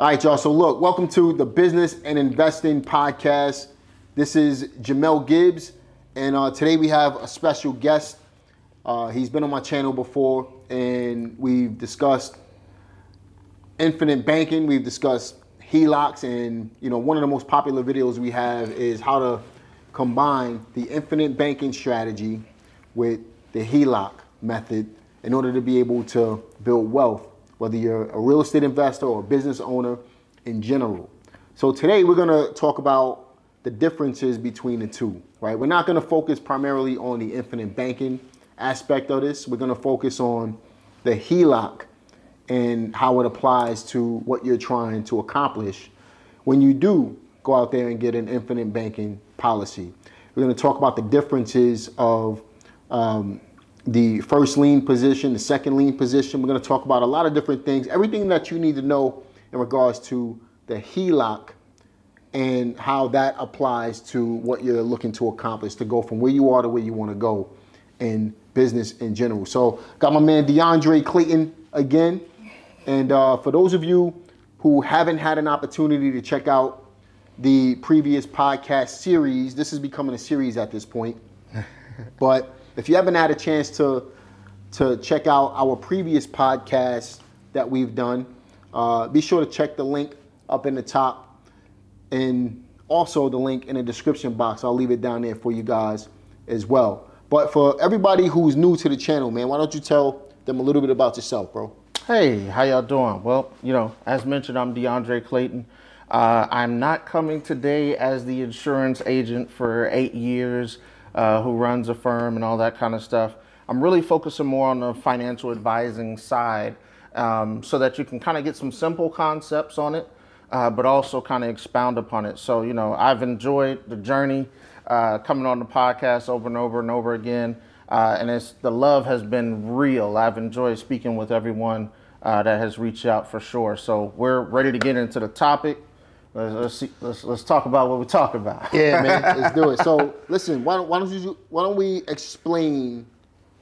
All right, y'all. So look, welcome to the Business and Investing Podcast. This is Jamel Gibbs, and uh, today we have a special guest. Uh, he's been on my channel before, and we've discussed infinite banking. We've discussed HELOCs, and you know, one of the most popular videos we have is how to combine the infinite banking strategy with the HELOC method in order to be able to build wealth whether you're a real estate investor or a business owner in general. So today we're gonna talk about the differences between the two, right? We're not gonna focus primarily on the infinite banking aspect of this. We're gonna focus on the HELOC and how it applies to what you're trying to accomplish when you do go out there and get an infinite banking policy. We're going to talk about the differences of um, the first lien position, the second lien position. We're going to talk about a lot of different things, everything that you need to know in regards to the HELOC and how that applies to what you're looking to accomplish to go from where you are to where you want to go in business in general. So, got my man D'Andre Clayton again. And uh, for those of you who haven't had an opportunity to check out the previous podcast series, this is becoming a series at this point. but if you haven't had a chance to to check out our previous podcast that we've done, uh, be sure to check the link up in the top and also the link in the description box. I'll leave it down there for you guys as well. But for everybody who's new to the channel, man, why don't you tell them a little bit about yourself, bro? Hey, how y'all doing? Well, you know, as mentioned, I'm D'Andre Clayton. Uh, I'm not coming today as the insurance agent for eight years uh, who runs a firm and all that kind of stuff. I'm really focusing more on the financial advising side um, so that you can kind of get some simple concepts on it, uh, but also kind of expound upon it. So, you know, I've enjoyed the journey uh, coming on the podcast over and over and over again. Uh, and it's the love has been real. I've enjoyed speaking with everyone uh, that has reached out for sure. So we're ready to get into the topic. Let's let's, see, let's let's talk about what we talk about. Yeah, man, let's do it. So, listen, why don't, why don't you why don't we explain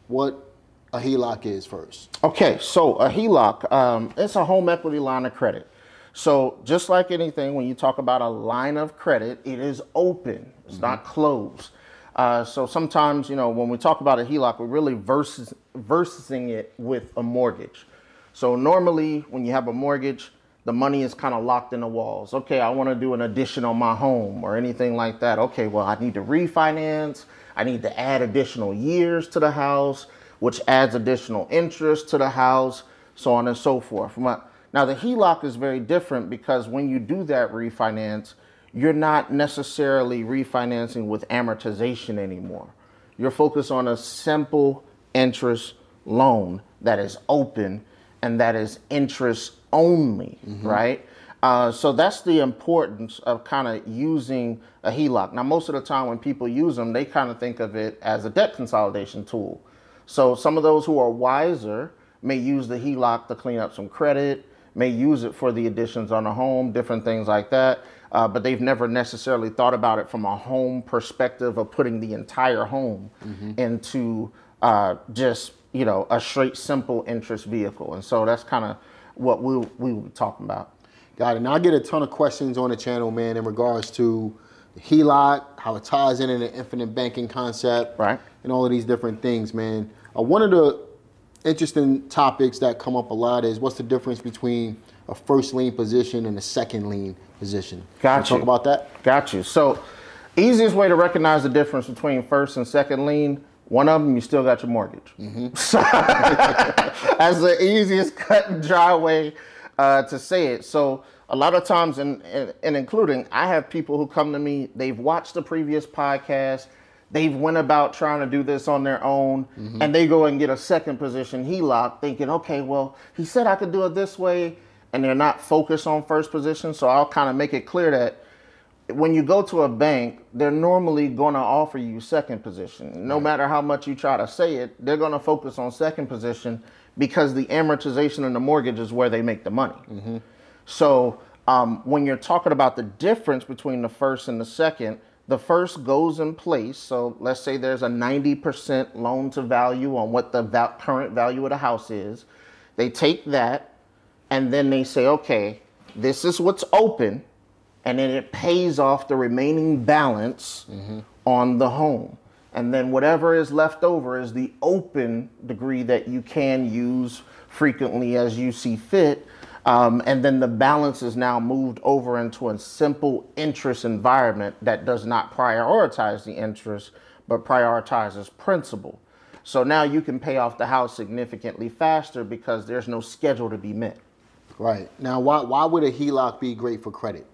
what a HELOC is first? Okay, so a HELOC, um, it's a home equity line of credit. So just like anything, when you talk about a line of credit, it is open. It's mm-hmm. not closed. Uh, so sometimes, you know, when we talk about a HELOC, we're really versus versing it with a mortgage. So normally, when you have a mortgage, the money is kind of locked in the walls. Okay, I want to do an addition on my home or anything like that. Okay, well, I need to refinance. I need to add additional years to the house, which adds additional interest to the house, so on and so forth. Now, the HELOC is very different because when you do that refinance, you're not necessarily refinancing with amortization anymore. You're focused on a simple interest loan that is open and that is interest only, mm-hmm. right? Uh, so that's the importance of kind of using a HELOC. Now, most of the time when people use them, they kind of think of it as a debt consolidation tool. So some of those who are wiser may use the HELOC to clean up some credit, may use it for the additions on a home, different things like that. Uh, but they've never necessarily thought about it from a home perspective of putting the entire home mm-hmm. into uh, just you know a straight simple interest vehicle. And so that's kind of what we we were talking about. Got it. Now I get a ton of questions on the channel, man, in regards to HELOC, how it ties in in the infinite banking concept, right, and all of these different things, man. Uh, one of the interesting topics that come up a lot is what's the difference between a first lien position and a second lien position. Got you. Talk about that. Got you. So, easiest way to recognize the difference between first and second lien one of them, you still got your mortgage. Mm-hmm. That's the easiest cut and dry way uh, to say it. So a lot of times, and, and, and including, I have people who come to me. They've watched the previous podcast. They've went about trying to do this on their own, mm-hmm. and they go and get a second position HELOC, thinking, okay, well, he said I could do it this way, and they're not focused on first position. So I'll kind of make it clear that when you go to a bank, they're normally going to offer you second position. No right. matter how much you try to say it, they're going to focus on second position because the amortization and the mortgage is where they make the money. Mm-hmm. So um, when you're talking about the difference between the first and the second, the first goes in place. So let's say there's a 90% loan to value on what the current value of the house is. They take that and then they say, okay, this is what's open, and then it pays off the remaining balance on the home. And then whatever is left over is the open degree that you can use frequently as you see fit. Um, and then the balance is now moved over into a simple interest environment that does not prioritize the interest, but prioritizes principal. So now you can pay off the house significantly faster because there's no schedule to be met. Right. Now, why why would a HELOC be great for credit?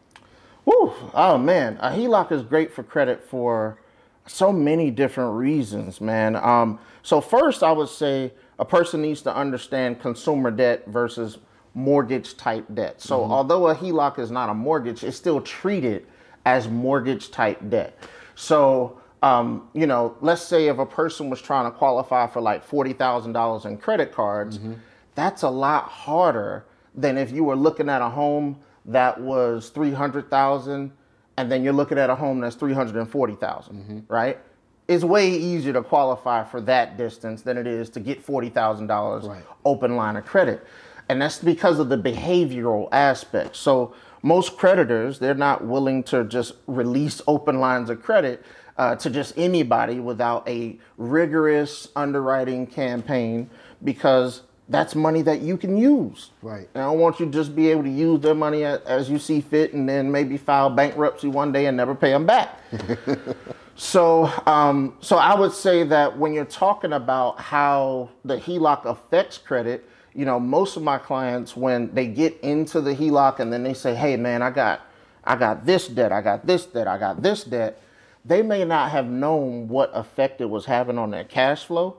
Woo! Oh man, a HELOC is great for credit for so many different reasons, man. Um, so first, I would say a person needs to understand consumer debt versus mortgage type debt. So although a HELOC is not a mortgage, it's still treated as mortgage type debt. So um, you know, let's say if a person was trying to qualify for like forty thousand dollars in credit cards, that's a lot harder than if you were looking at a home that was three hundred thousand, and then you're looking at a home that's three hundred and forty right? It's way easier to qualify for that distance than it is to get forty thousand dollars Right. open line of credit, and that's because of the behavioral aspect. So most creditors they're not willing to just release open lines of credit uh, to just anybody without a rigorous underwriting campaign because that's money that you can use. Right. And I don't want you to just be able to use their money a- as you see fit and then maybe file bankruptcy one day and never pay them back. so, um, so I would say that when you're talking about how the HELOC affects credit, you know, most of my clients when they get into the HELOC and then they say, "Hey, man, I got, I got this debt, I got this debt, I got this debt," they may not have known what effect it was having on their cash flow.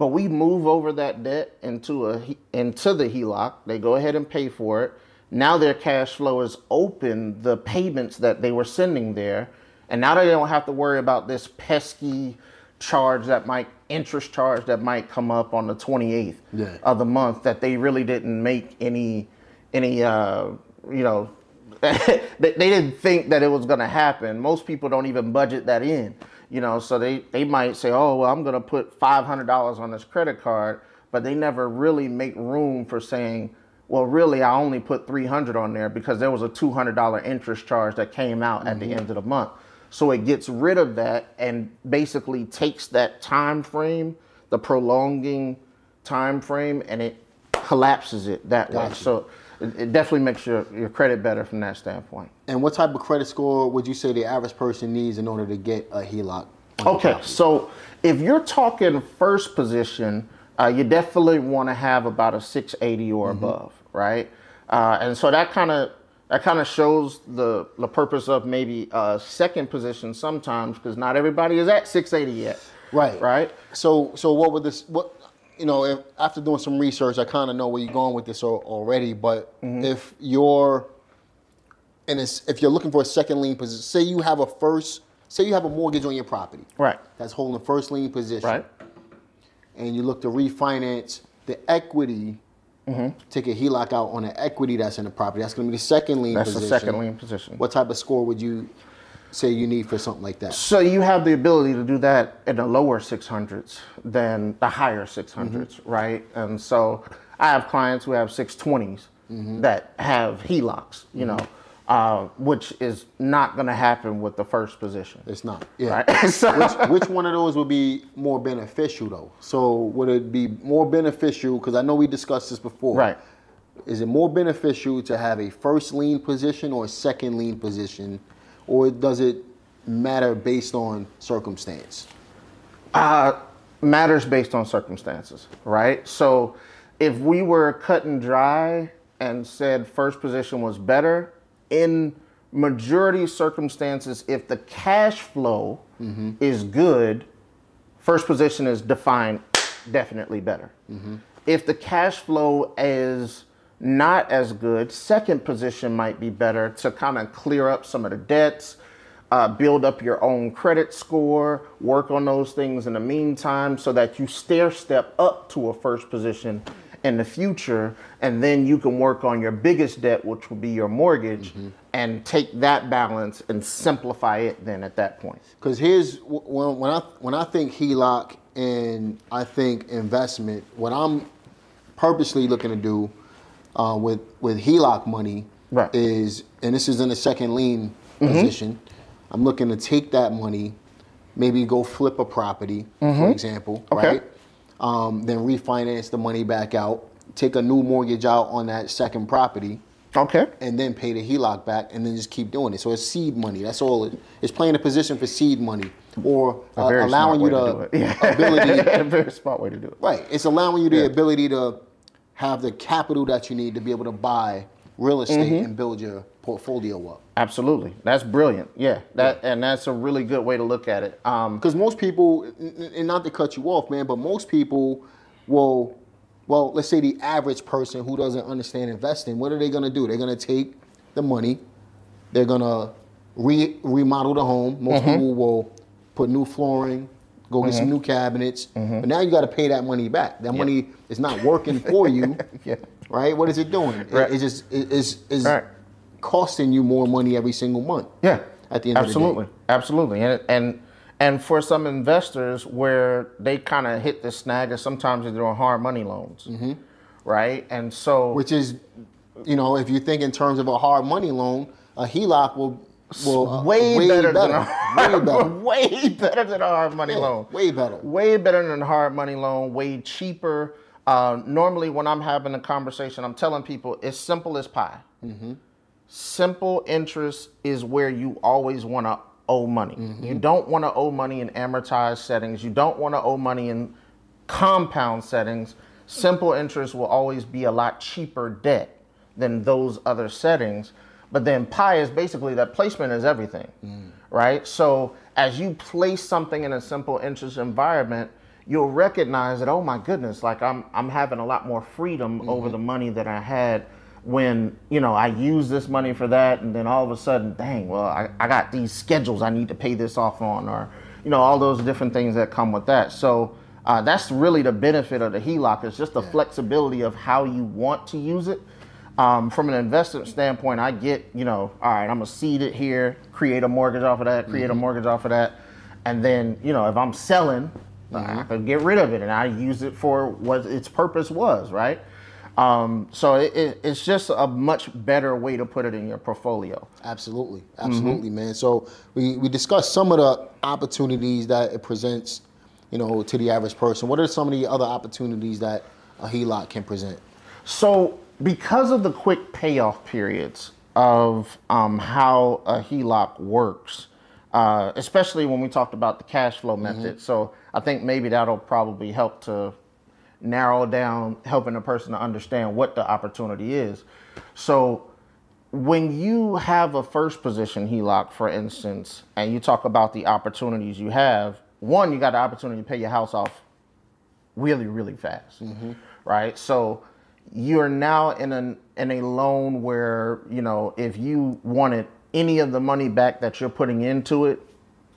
But we move over that debt into a into the HELOC. They go ahead and pay for it. Now their cash flow is open the payments that they were sending there, and now they don't have to worry about this pesky charge that might interest charge that might come up on the 28th Yeah. of the month that they really didn't make any any uh, you know they, they didn't think that it was going to happen. Most people don't even budget that in, you know. So they they might say, "Oh, well, I'm going to put five hundred dollars on this credit card," but they never really make room for saying, "Well, really, I only put three hundred on there because there was a two hundred dollar interest charge that came out at the mm-hmm. end of the month." So it gets rid of that and basically takes that time frame, the prolonging time frame, and it collapses it that way. So it, it definitely makes your, your credit better from that standpoint. And what type of credit score would you say the average person needs in order to get a HELOC? Okay, so if you're talking first position, uh, you definitely want to have about a 680 or above, right? Uh, and so that kind of that kind of shows the the purpose of maybe a second position sometimes because not everybody is at 680 yet. Right. Right. So so what would this what you know if, after doing some research I kind of know where you're going with this already but Mm-hmm. if you're and it's, if you're looking for a second lien position say you have a first say you have a mortgage on your property Right. that's holding first lien position Right. and you look to refinance the equity Mm-hmm. take a HELOC out on the equity that's in the property that's going to be the second lien That's position the second lien position. what type of score would you say you need for something like that So you have the ability to do that in the lower 600s than the higher 600s, mm-hmm. right? And so I have clients who have 620s mm-hmm. that have HELOCs, you mm-hmm. know, uh, which is not going to happen with the first position. it's not yeah Right? so, which, which one of those would be more beneficial though? So would it be more beneficial? Because I know we discussed this before. Right. Is it more beneficial to have a first lien position or a second lien position, or does it matter based on circumstance? uh, matters based on circumstances, right? So if we were cut and dry and said first position was better, in majority circumstances, if the cash flow is good, first position is defined definitely better. If the cash flow is not as good, second position might be better to kind of clear up some of the debts, uh, build up your own credit score, work on those things in the meantime so that you stair step up to a first position in the future. And then you can work on your biggest debt, which will be your mortgage, and take that balance and simplify it then at that point. Because here's when, when I when I think HELOC and I think investment, what I'm purposely looking to do uh, with with HELOC money Right. is, and this is in a second lien position. I'm looking to take that money, maybe go flip a property, for example, Okay. right? Um, then refinance the money back out, take a new mortgage out on that second property, Okay. and then pay the HELOC back, and then just keep doing it. So it's seed money. That's all. It, it's playing a position for seed money, or uh, allowing you the to. Yeah. ability. a very smart way to do it. Right. It's allowing you the Yeah. ability to have the capital that you need to be able to buy real estate Mm-hmm. and build your portfolio up. Absolutely. That's brilliant. Yeah. That and that's a really good way to look at it. Um, Because most people, and not to cut you off, man, but most people will, well, let's say the average person who doesn't understand investing, what are they going to do? They're going to take the money, they're going to re- remodel the home. Most Mm-hmm. people will put new flooring, go get some new cabinets, but now you got to pay that money back. That money is not working for you. Yeah. Right? What is it doing? It- Right. it's just it- it's, it's Right. costing you more money every single month. Yeah. At the end absolutely, of the day. absolutely, Absolutely. and and and for some investors where they kind of hit the snag, is sometimes they're doing hard money loans, right? And so Mm-hmm. which is, you know, if you think in terms of a hard money loan, a HELOC will will uh, way, better, than a way better, way better than a hard money loan. way better. Way better than a hard money loan. Way cheaper. Uh, normally, when I'm having a conversation, I'm telling people it's simple as pie. Simple interest is where you always want to owe money. You don't want to owe money in amortized settings. You don't want to owe money in compound settings. Simple interest will always be a lot cheaper debt than those other settings. But then pi is basically that placement is everything, right? So as you place something in a simple interest environment, you'll recognize that oh my goodness, like I'm I'm having a lot more freedom over the money that I had when you know I use this money for that, and then all of a sudden, dang, well I, I got these schedules I need to pay this off on, or you know all those different things that come with that. So. Uh, that's really the benefit of the HELOC. It's just the flexibility of how you want to use it. Um, from an investment standpoint, I get, you know, all right, I'm gonna seed it here, create a mortgage off of that, create a mortgage off of that, and then, you know, if I'm selling, I can get rid of it and I use it for what its purpose was, right? Um, so it, it, it's just a much better way to put it in your portfolio. Absolutely, absolutely, man. So we we discussed some of the opportunities that it presents, you know, to the average person. What are some of the other opportunities that a HELOC can present? So, because of the quick payoff periods of um, how a HELOC works, uh, especially when we talked about the cash flow method, so I think maybe that'll probably help to narrow down helping a person to understand what the opportunity is. So, when you have a first position HELOC, for instance, and you talk about the opportunities you have, one, you got the opportunity to pay your house off really, really fast, right? So you're now in an in a loan where you know if you wanted any of the money back that you're putting into it,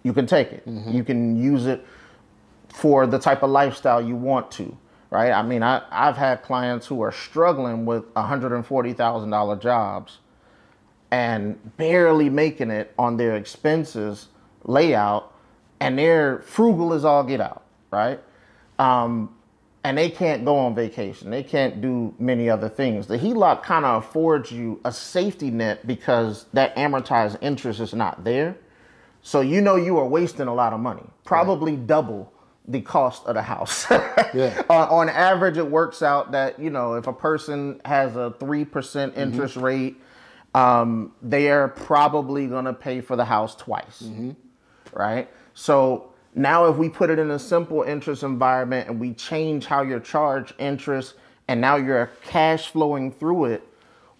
you can take it. You can use it for the type of lifestyle you want to, right? I mean, I, I've had clients who are struggling with $140,000 jobs and barely making it on their expenses layout, and they're frugal as all get out, right? Um, and they can't go on vacation. They can't do many other things. The HELOC kind of affords you a safety net because that amortized interest is not there. So you know you are wasting a lot of money, probably double the cost of the house. Yeah. on, on average, it works out that you know if a person has a three percent interest rate, um, they are probably going to pay for the house twice, Mm-hmm. right? So now, if we put it in a simple interest environment and we change how you're charged interest, and now you're cash flowing through it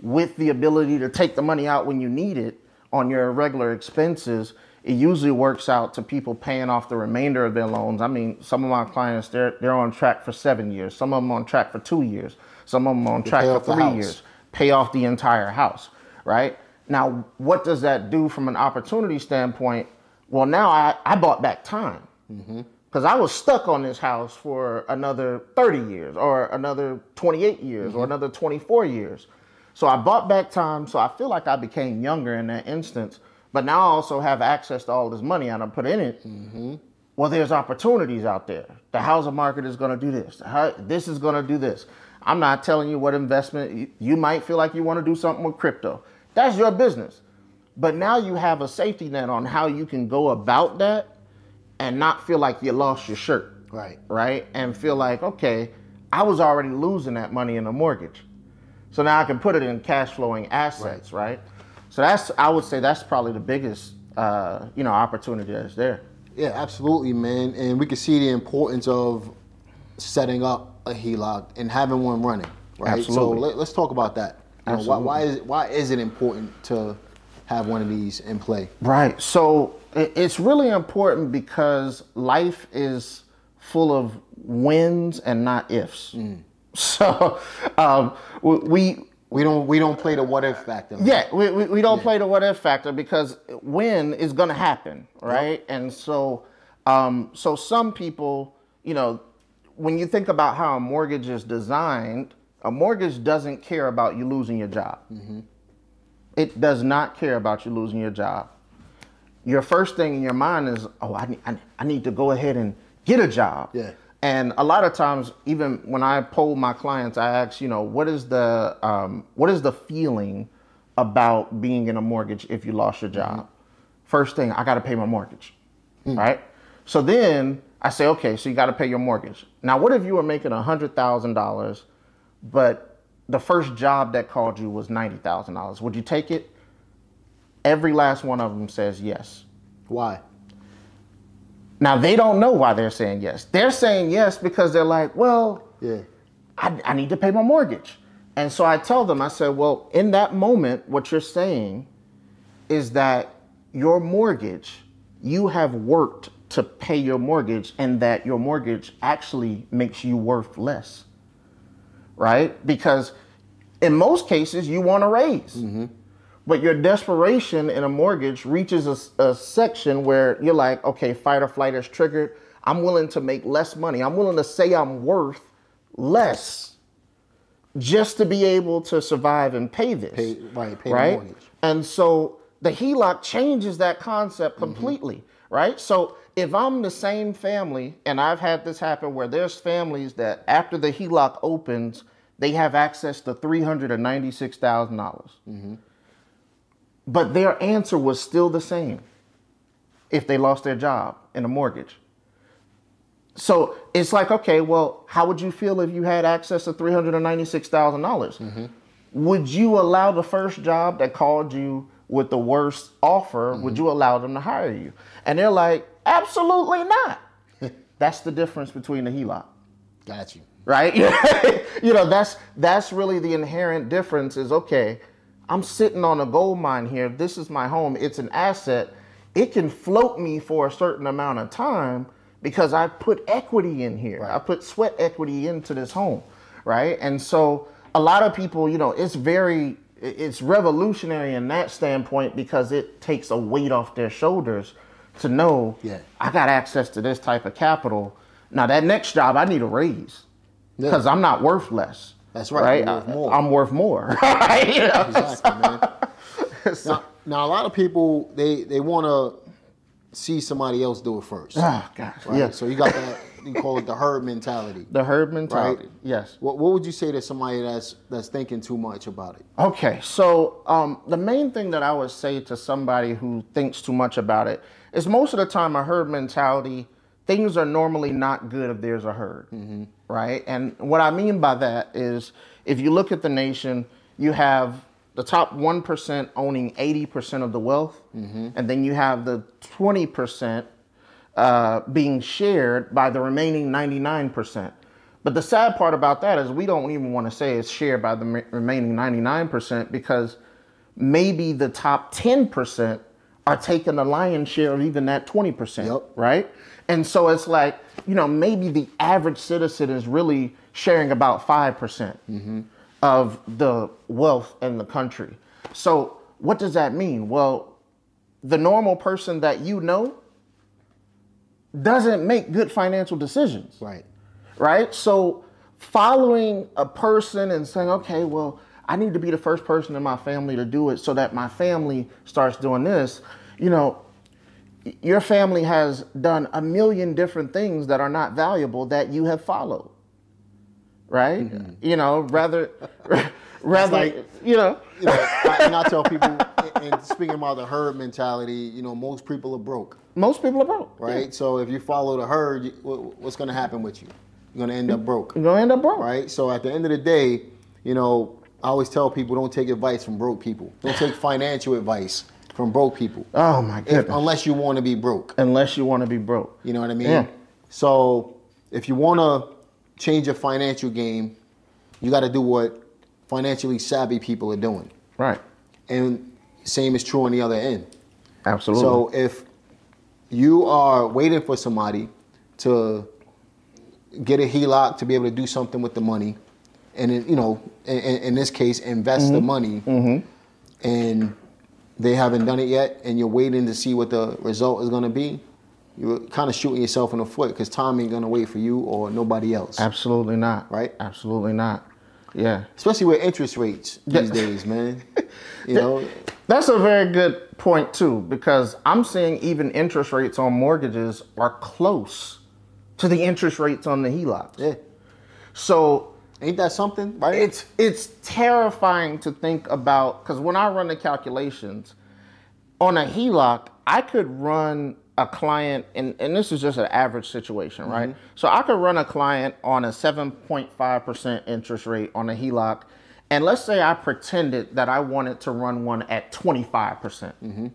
with the ability to take the money out when you need it on your regular expenses, it usually works out to people paying off the remainder of their loans. I mean, some of my clients they're they're on track for seven years, some of them on track for two years, some of them on track for three years. Pay off the entire house, right? Now, what does that do from an opportunity standpoint? Well, now I, I bought back time mm-hmm. because I was stuck on this house for another 30 years or another 28 years or mm-hmm. another 24 years. So I bought back time. So I feel like I became younger in that instance. But now I also have access to all this money and I put in it. Mm-hmm. Well, there's opportunities out there. The housing market is going to do this. This is going to do this. I'm not telling you what investment you, you might feel like you want to do something with crypto. That's your business. But now you have a safety net on how you can go about that and not feel like you lost your shirt. Right. Right? And feel like, okay, I was already losing that money in a mortgage. So now I can put it in cash flowing assets, right? So that's I would say that's probably the biggest uh, you know, opportunity that's there. Yeah, absolutely, man. And we can see the importance of setting up a HELOC and having one running, right? Absolutely. So let, us talk about that. You know, why, why is it, why is it important to have one of these in play? Right. So it's really important because life is full of wins and not ifs. So um, we- we don't we don't play the what if factor. Yeah, we, we, we don't play the what if factor because when is going to happen, right? And so, um, so some people, you know, when you think about how a mortgage is designed, a mortgage doesn't care about you losing your job. It does not care about you losing your job. Your first thing in your mind is, oh, I need, I, I need to go ahead and get a job. Yeah. And a lot of times, even when I poll my clients, I ask, you know, what is the um, what is the feeling about being in a mortgage if you lost your job? First thing, I got to pay my mortgage, right? So then I say, okay, so you got to pay your mortgage. Now, what if you were making hundred thousand dollars, but the first job that called you was ninety thousand dollars? Would you take it? Every last one of them says yes. Why? Now they don't know why they're saying yes. They're saying yes because they're like, well, Yeah. I, I need to pay my mortgage. And so I tell them, I said, well, in that moment, what you're saying is that your mortgage, you have worked to pay your mortgage, and that your mortgage actually makes you worth less. Right? Because in most cases, you want to raise. Mm-hmm. But your desperation in a mortgage reaches a, a section where you're like, okay, fight or flight is triggered. I'm willing to make less money. I'm willing to say I'm worth less just to be able to survive and pay this. Pay- right, pay the right? mortgage. And so the HELOC changes that concept mm-hmm. completely, right? So if I'm the same family, and I've had this happen where there's families that after the HELOC opens, they have access to $396,000. dollars mm-hmm. But their answer was still the same if they lost their job and a mortgage. So it's like, okay, well, how would you feel if you had access to $396,000? dollars mm-hmm. Would you allow the first job that called you with the worst offer, mm-hmm. would you allow them to hire you? And they're like, absolutely not. That's the difference between the HELOC Got you. right? you know, that's that's really the inherent difference is okay, I'm sitting on a gold mine here. This is my home. It's an asset. It can float me for a certain amount of time because I put equity in here. I put sweat equity into this home, right? And so a lot of people, you know, it's very it's revolutionary in that standpoint because it takes a weight off their shoulders to know Yeah. I got access to this type of capital. Now that next job, I need a raise Yeah. because I'm not worth less. That's right, you're worth I- more. I'm worth more. right? You know? Exactly, man. now, now, a lot of people they they want to see somebody else do it first. Oh gosh. Right? Yeah. So you got that. You call it the herd mentality. the herd mentality. Right. Yes. What, what would you say to somebody that's that's thinking too much about it? Okay, so um, the main thing that I would say to somebody who thinks too much about it is most of the time a herd mentality, things are normally not good if there's a herd, right? And what I mean by that is if you look at the nation, you have the top 1% owning 80% of the wealth, and then you have the 20% uh, being shared by the remaining 99%. But the sad part about that is we don't even want to say it's shared by the ma- remaining 99% because maybe the top 10% are taking the lion's share of even that 20%, Yep. right? And so it's like, you know, maybe the average citizen is really sharing about 5% of the wealth in the country. So what does that mean? Well, the normal person that you know doesn't make good financial decisions Right. right? So following a person and saying, okay, well, I need to be the first person in my family to do it so that my family starts doing this, you know, your family has done a million different things that are not valuable that you have followed. Right? Mm-hmm. You know, rather rather, like- you know, You know, I, and I tell people, and, and speaking about the herd mentality, you know, most people are broke, most people are broke. right? So if you follow the herd, you, what, what's going to happen with you? You're going to end up broke, You're gonna end up broke. right? So at the end of the day, you know, I always tell people don't take advice from broke people. Don't take financial advice from broke people, Oh my if, goodness. unless you want to be broke. Unless you want to be broke. You know what I mean? Yeah. So if you want to change your financial game, you got to do what financially savvy people are doing. Right. And same is true on the other end. Absolutely. So if you are waiting for somebody to get a HELOC to be able to do something with the money, and in, you know, in, in this case, invest the mm-hmm. money, mm-hmm. and they haven't done it yet, and you're waiting to see what the result is going to be, you're kind of shooting yourself in the foot because time ain't going to wait for you or nobody else. Absolutely not. Right? Absolutely not. Yeah. Especially with interest rates these days, man. You know, That's a very good point too, because I'm seeing even interest rates on mortgages are close to the interest rates on the HELOCs. yeah. So Ain't that something, right? it's it's terrifying to think about because when I run the calculations on a HELOC, I could run a client, and, and this is just an average situation, right? Mm-hmm. So I could run a client on a 7.5% interest rate on a HELOC, and let's say I pretended that I wanted to run one at 25%. percent mm-hmm.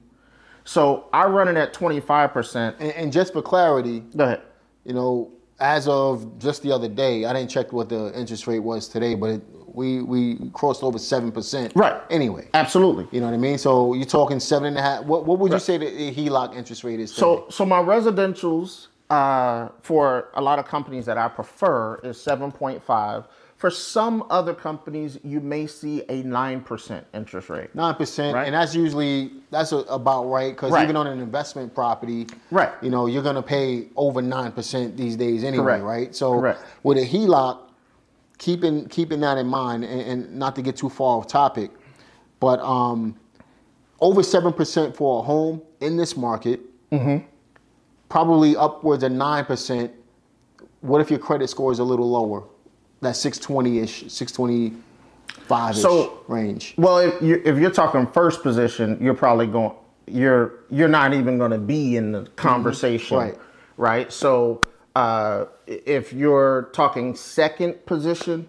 So I run it at 25%. and, and just for clarity, Go ahead. you know, as of just the other day, I didn't check what the interest rate was today, but it, we we crossed over seven percent. Right. Anyway, Absolutely. you know what I mean. So you're talking seven and a half. What what would you say the HELOC interest rate is? Today? So, so my residentials uh, for a lot of companies that I prefer is 7.5. For some other companies, you may see a 9% interest rate. Nine percent, Right. and that's usually that's a, about right because Right. even on an investment property, Right. You know, you're gonna pay over nine percent these days anyway, Correct. right? So Correct. with a HELOC, keeping keeping that in mind, and, and not to get too far off topic, but um, over seven percent for a home in this market, Mm-hmm. probably upwards of nine percent. What if your credit score is a little lower? That six twenty ish, six twenty five ish So- range. Well, if you're, if you're talking first position, you're probably going, you're, you're not even going to be in the conversation. Right. Right. So uh, if you're talking second position,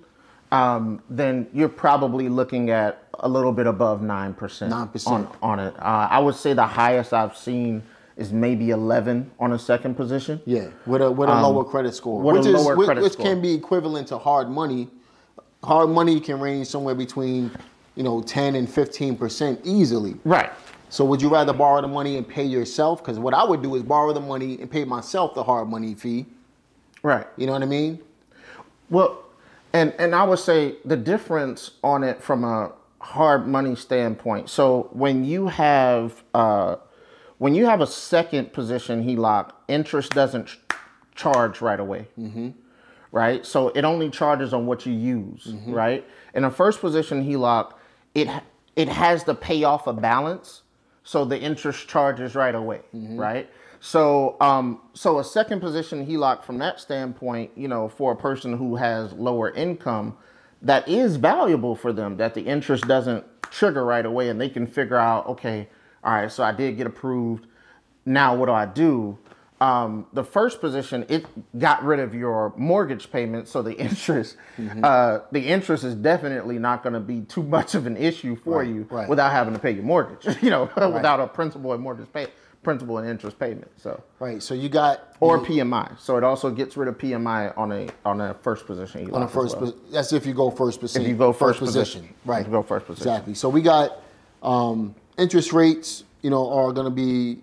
um, then you're probably looking at a little bit above 9%. 9%. On, on it. Uh, I would say the highest I've seen is maybe 11 on a second position. Yeah, with a with a lower credit score, Um, which is lower which, which score. can be equivalent to hard money. Hard money can range somewhere between, you know, ten and fifteen percent easily. Right. So would you rather borrow the money and pay yourself? Because what I would do is borrow the money and pay myself the hard money fee. Right. You know what I mean? Well, and and I would say the difference on it from a hard money standpoint. So when you have uh, when you have a second position HELOC, interest doesn't ch- charge right away. Right. So it only charges on what you use. Right. In a first position HELOC, it it has to pay off a balance, so the interest charges right away. Right. So, um, so a second position HELOC from that standpoint, you know, for a person who has lower income, that is valuable for them. That the interest doesn't trigger right away, and they can figure out, okay, all right, so I did get approved. Now, what do I do? Um, the first position, it got rid of your mortgage payment, so the interest, uh, the interest is definitely not going to be too much of an issue for Right, you right. without having to pay your mortgage. You know, without a principal and mortgage pay, principal and interest payment. So Right. So you got or PMI. So it also gets rid of PMI on a on a first position. On as first. well. That's if you go first position. If you go first position. Right. If you go first position. Exactly. So we got um, interest rates. You know, are going to be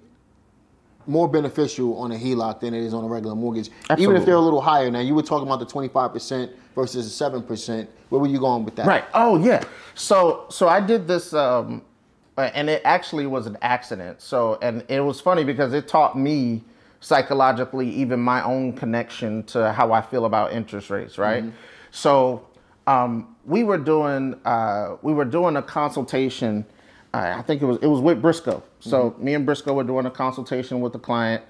more beneficial on a HELOC than it is on a regular mortgage, even if they're a little higher. Now you were talking about the twenty five percent versus the seven percent. Where were you going with that? Right. Oh yeah. So so I did this, um, and it actually was an accident. So and it was funny because it taught me psychologically even my own connection to how I feel about interest rates. Right. So um, we were doing uh, we were doing a consultation. I think it was it was with Briscoe. So me and Briscoe were doing a consultation with the client,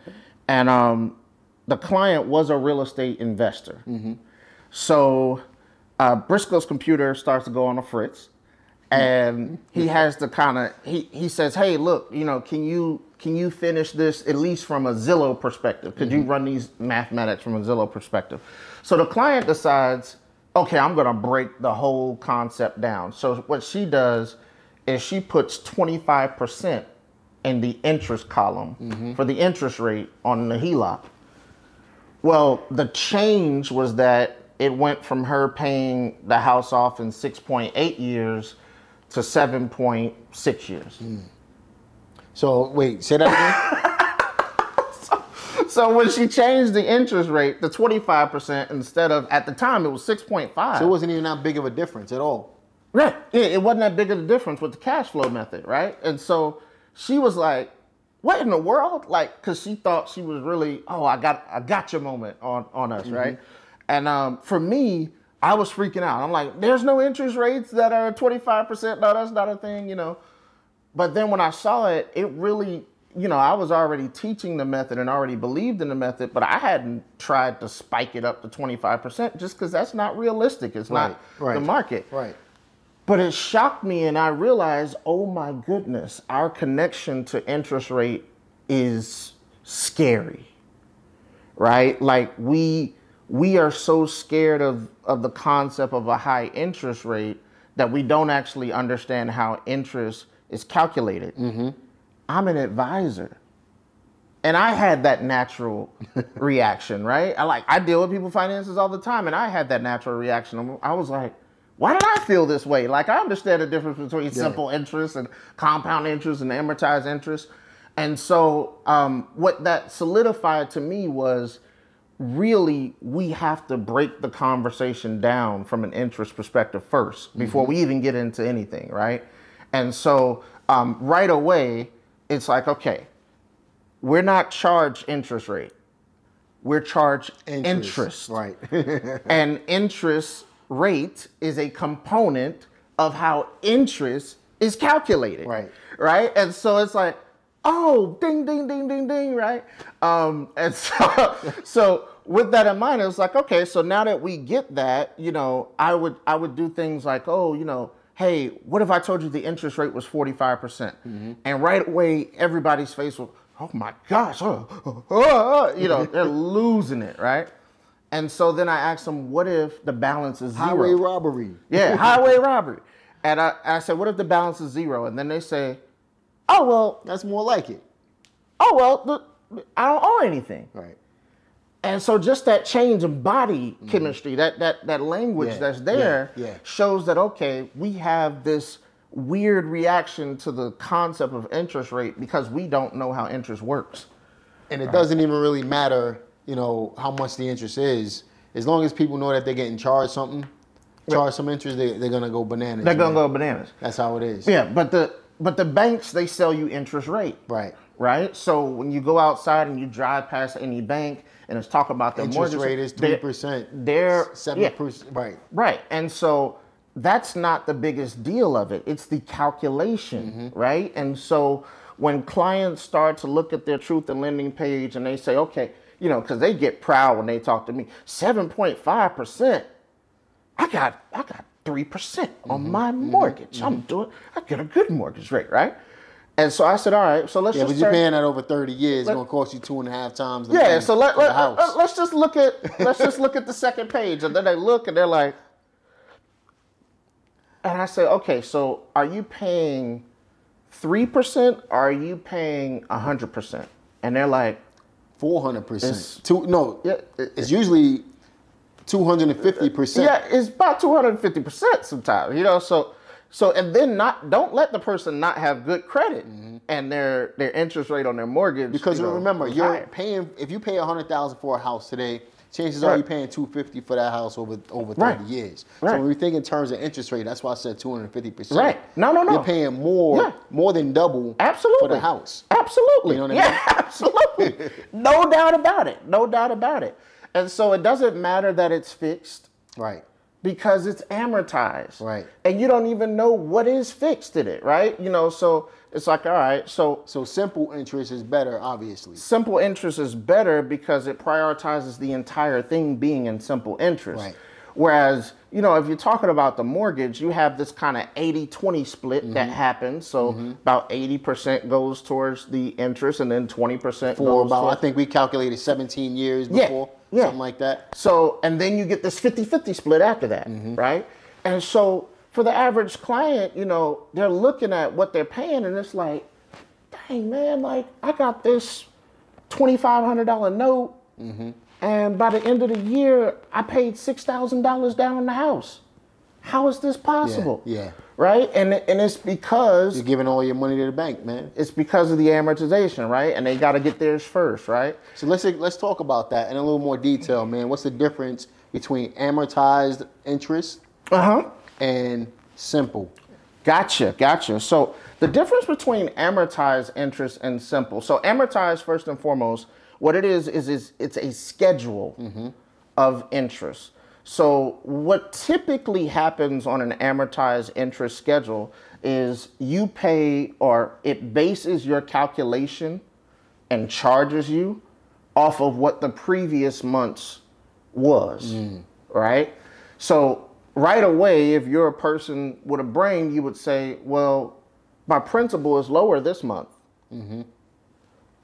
and um, the client was a real estate investor. So uh, Briscoe's computer starts to go on a fritz, and he has to kind of he he says, "Hey, look, you know, can you can you finish this at least from a Zillow perspective? Could you run these mathematics from a Zillow perspective?" So the client decides, "Okay, I'm going to break the whole concept down." So what she does is she puts 25% in the interest column mm-hmm. for the interest rate on the HELOC. Well, the change was that it went from her paying the house off in 6.8 years to 7.6 years. Hmm. So wait, say that again. So when she changed the interest rate to 25% instead of at the time it was 6.5. so it wasn't even that big of a difference at all. Right. Yeah, it wasn't that big of a difference with the cash flow method, right? And so she was like, "What in the world?" Like, because she thought she was really, "Oh, I got, I got your moment on on us," right? And um, for me, I was freaking out. I'm like, "There's no interest rates that are 25 percent. No, that's not a thing," you know. But then when I saw it, it really, you know, I was already teaching the method and already believed in the method, but I hadn't tried to spike it up to 25% just because that's not realistic. It's Right, not right. the market. Right. But it shocked me, and I realized, oh my goodness, our connection to interest rate is scary, right? Like we we are so scared of of the concept of a high interest rate that we don't actually understand how interest is calculated. Mm-hmm. I'm an advisor. And I had that natural reaction, right? I like I deal with people finances all the time, and I had that natural reaction. I was like, why did I feel this way? Like I understand the difference between simple interest and compound interest and amortized interest. And so um, what that solidified to me was really we have to break the conversation down from an interest perspective 1st before we even get into anything, right? And so um, right away, it's like, okay, we're not charged interest rate. We're charged interest. Right. And interest rate is a component of how interest is calculated. Right. Right. And so it's like, oh, ding, ding, ding, ding, ding, right? Um, and so, so with that in mind, it was like, okay, so now that we get that, you know, I would I would do things like, oh, you know, hey, what if I told you the interest rate was 45%? percent And right away, everybody's face was, oh my gosh, oh, oh, oh, oh," you know, they're losing it, right? And so then I asked them, what if the balance is zero? Highway robbery. Yeah, highway robbery. And I, I said, what if the balance is zero? And then they say, oh, well, That's more like it. oh, well, the, I don't owe anything. Right. And so just that change in body mm-hmm. chemistry, that, that, that language Yeah, that's there yeah, yeah. shows that, okay, we have this weird reaction to the concept of interest rate because we don't know how interest works. And it doesn't even really matter, you know, how much the interest is. As long as people know that they're getting charged something, charged some interest, they, they're gonna go bananas. They're going to man. go bananas. That's how it is. Yeah, but the but the banks they sell you interest rate. Right. Right? So when you go outside and you drive past any bank and it's talking about the Interest mortgage rate is three percent. They're seven yeah, percent. Right. Right. And so that's not the biggest deal of it. It's the calculation, mm-hmm. right? And so when clients start to look at their truth in lending page and they say, okay, you know, because they get proud when they talk to me, 7.5%. I got I got three percent on mm-hmm, my mm-hmm, mortgage. I'm mm-hmm. doing I get a good mortgage rate, right? And so I said, all right, so let's just Yeah, just but you're paying that over 30 years. It's gonna cost you two and a half times. The yeah, so let, let, house. let, us just look at let's just look at the second page, and then they look and they're like, and I say, okay, so are you paying three percent or are you paying hundred percent? And they're like, Four hundred percent. Two no. Yeah, it- it's usually two hundred and fifty percent. yeah, it's about two hundred and fifty percent sometimes, you know. So, so and then not don't let the person not have good credit mm-hmm. and their their interest rate on their mortgage Because you know, remember, you're higher. paying if you pay a hundred thousand for a house today, chances are you're paying two fifty for that house over over Right. thirty years. Right. So when we think in terms of interest rate, that's why I said two hundred and fifty percent. Right. No, no, no. You're paying more Yeah. more than double Absolutely. for the house. Absolutely. You know what I yeah, absolutely. no doubt about it. No doubt about it. And so it doesn't matter that it's fixed Right. because it's amortized. Right. And you don't even know what is fixed in it, right? You know, so it's like, all right, so So simple interest is better, obviously. simple interest is better because it prioritizes the entire thing being in simple interest. Right. Whereas, you know, if you're talking about the mortgage, you have this kind of 80 20 split Mm-hmm. that happens. So about 80% goes towards the interest and then 20% For about, I think we calculated 17 years before, yeah. something like that. So, and then you get this 50 50 split after that, right? And so for the average client, you know, they're looking at what they're paying and it's like, dang, man, like I got this $2,500 note. And by the end of the year, I paid $6,000 down on the house. How is this possible? yeah. Right? And, and it's because You're giving all your money to the bank, man. it's because of the amortization, right? And they got to get theirs first, right? So let's let's talk about that in a little more detail, man. What's the difference between amortized interest Uh huh. And simple? Gotcha, gotcha. So the difference between amortized interest and simple. So amortized, first and foremost, what it is is is it's a schedule mm-hmm. of interest. So what typically happens on an amortized interest schedule is you pay or it bases your calculation and charges you off of what the previous month's was, mm. right? So right away, if you're a person with a brain, you would say, well, my principal is lower this month.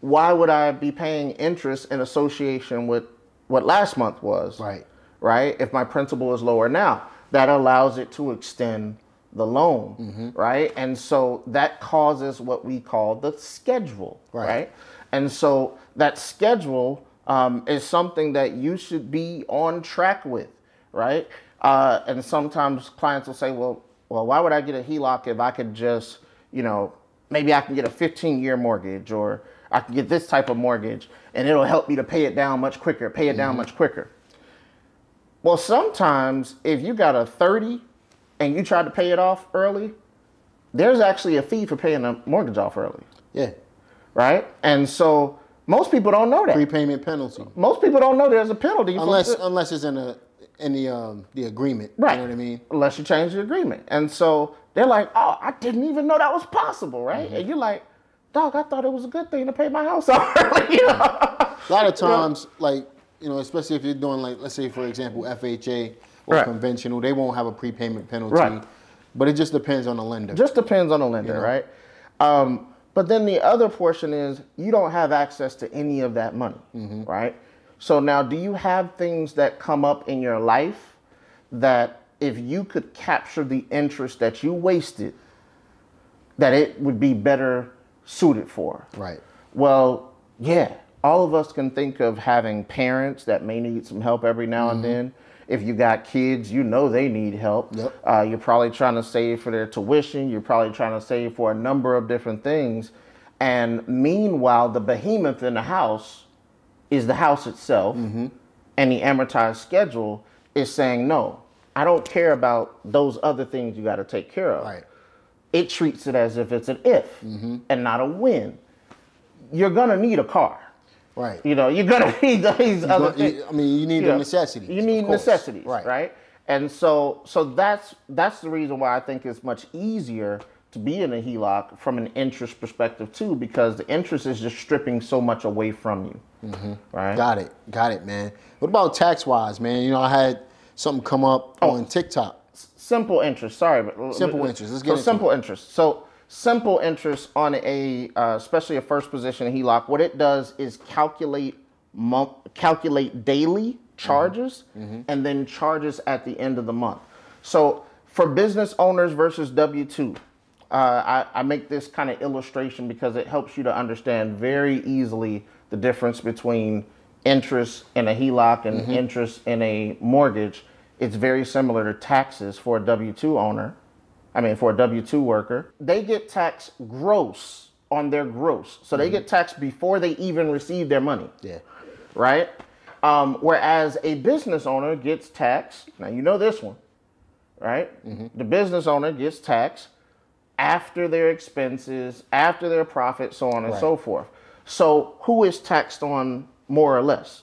Why would I be paying interest in association with what last month was? Right. Right? If my principal is lower now, that allows it to extend the loan, Mm-hmm. right? And so that causes what we call the schedule, Right. right? And so that schedule um, is something that you should be on track with, right? Uh, and sometimes clients will say, well, well, why would I get a HELOC if I could just, you know, maybe I can get a 15 year mortgage or I can get this type of mortgage and it'll help me to pay it down much quicker, pay it down much quicker. Well, sometimes if you got a 30 and you try to pay it off early, there's actually a fee for paying a mortgage off early, Yeah. right? And so most people don't know that. Prepayment penalty. Most people don't know there's a penalty for- Unless unless it's in a in the um the agreement. Right. You know what I mean? unless you change the agreement. And so they're like, oh, I didn't even know that was possible, right? Mm-hmm. And you're like, dog, I thought it was a good thing to pay my house off early. you know? A lot of times, like you know, especially if you're doing like let's say for example FHA or Right. conventional, they won't have a prepayment penalty. Right. But it just depends on the lender. Just depends on the lender, right? Um, but then the other portion is you don't have access to any of that money, right? So now, do you have things that come up in your life that if you could capture the interest that you wasted, that it would be better suited for? right. Well, yeah. All of us can think of having parents that may need some help every now and then. If you got kids, you know they need help. Yep. Uh, you're probably trying to save for their tuition. You're probably trying to save for a number of different things. And meanwhile, the behemoth in the house is the house itself. Mm-hmm. And the amortized schedule is saying, no, I don't care about those other things you got to take care of Right. it treats it as if it's an if and not a when. You're gonna need a car. Right. You know, you're gonna need these other things. you- I mean, you need You the know, necessities. You need necessities, Right. right? And so, so that's that's the reason why I think it's much easier to be in a HELOC from an interest perspective too, because the interest is just stripping so much away from you, mm-hmm. right? Got it. Got it, man. What about tax wise, man? You know, I had something come up Oh. on TikTok. simple interest. Sorry, but Simple interest. Let's get so simple interest. So simple interest on a, uh, especially a first position HELOC. What it does is calculate month, calculate daily charges, mm-hmm. Mm-hmm. and then charges at the end of the month. So for business owners versus W two. Uh, I, I make this kind of illustration because it helps you to understand very easily the difference between interest in a HELOC and interest in a mortgage. It's very similar to taxes for a W 2 owner. I mean, for a W 2 worker. They get taxed gross on their gross. So they get taxed before they even receive their money Yeah. right? Um, whereas a business owner gets taxed. Now you know this one, right? The business owner gets taxed after their expenses, after their profit, so on and Right. so forth. So who is taxed on more or less?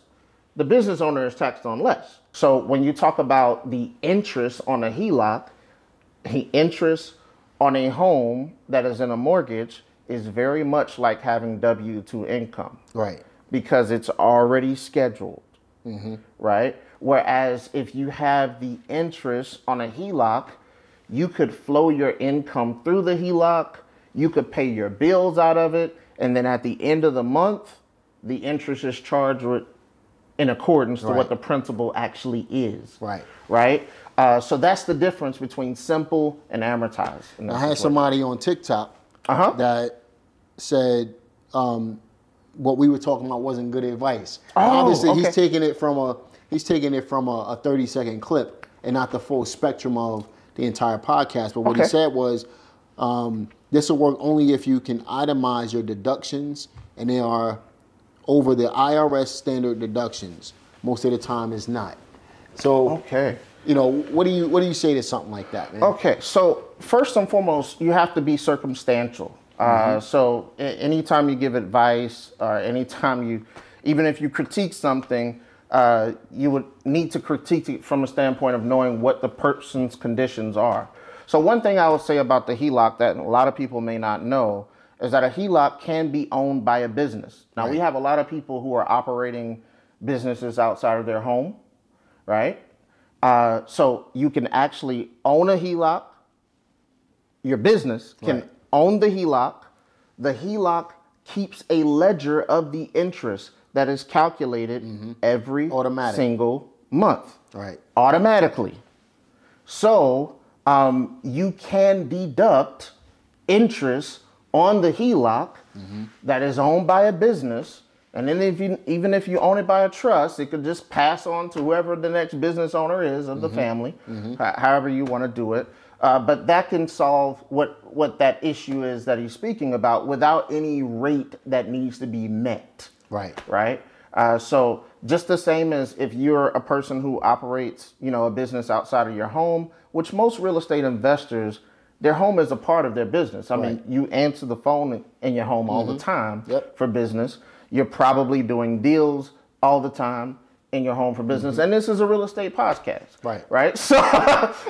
The business owner is taxed on less. So when you talk about the interest on a HELOC, the interest on a home that is in a mortgage is very much like having W 2 income Right. because it's already scheduled, mm-hmm. right? Whereas if you have the interest on a HELOC, you could flow your income through the HELOC, you could pay your bills out of it, and then at the end of the month, the interest is charged with in accordance to Right. what the principal actually is. Right. Right? Uh, so that's the difference between simple and amortized. I had somebody on TikTok Uh-huh. that said um, what we were talking about wasn't good advice. Oh, Obviously, he's taking it from a he's taking it from a, a 30 second clip and not the full spectrum of the entire podcast. But what he said was um, this will work only if you can itemize your deductions and they are over the IRS standard deductions. Most of the time, is not. So, Okay. you know, what do you what do you say to something like that, man? Okay, so first and foremost, you have to be circumstantial. Uh, so a- anytime you give advice, or anytime you, even if you critique something, uh, you would need to critique it from a standpoint of knowing what the person's conditions are. So one thing I would say about the HELOC that a lot of people may not know is that a HELOC can be owned by a business. Now we have a lot of people who are operating businesses outside of their home, right? Uh, so you can actually own a HELOC. Your business can Right. own the HELOC. The HELOC keeps a ledger of the interest that is calculated every Mm-hmm. Automatic. single month Right. automatically. So um, you can deduct interest on the HELOC that is owned by a business. And then if you even if you own it by a trust, it could just pass on to whoever the next business owner is of the family, ho- however you want to do it. Uh, but that can solve what what that issue is that he's speaking about without any rate that needs to be met Right. right? Uh, so just the same as if you're a person who operates, you know, a business outside of your home, which most real estate investors, their home is a part of their business. I mean, you answer the phone in your home all the time Yep. for business. You're probably doing deals all the time in your home for business, and this is a real estate podcast, Right. Right. So,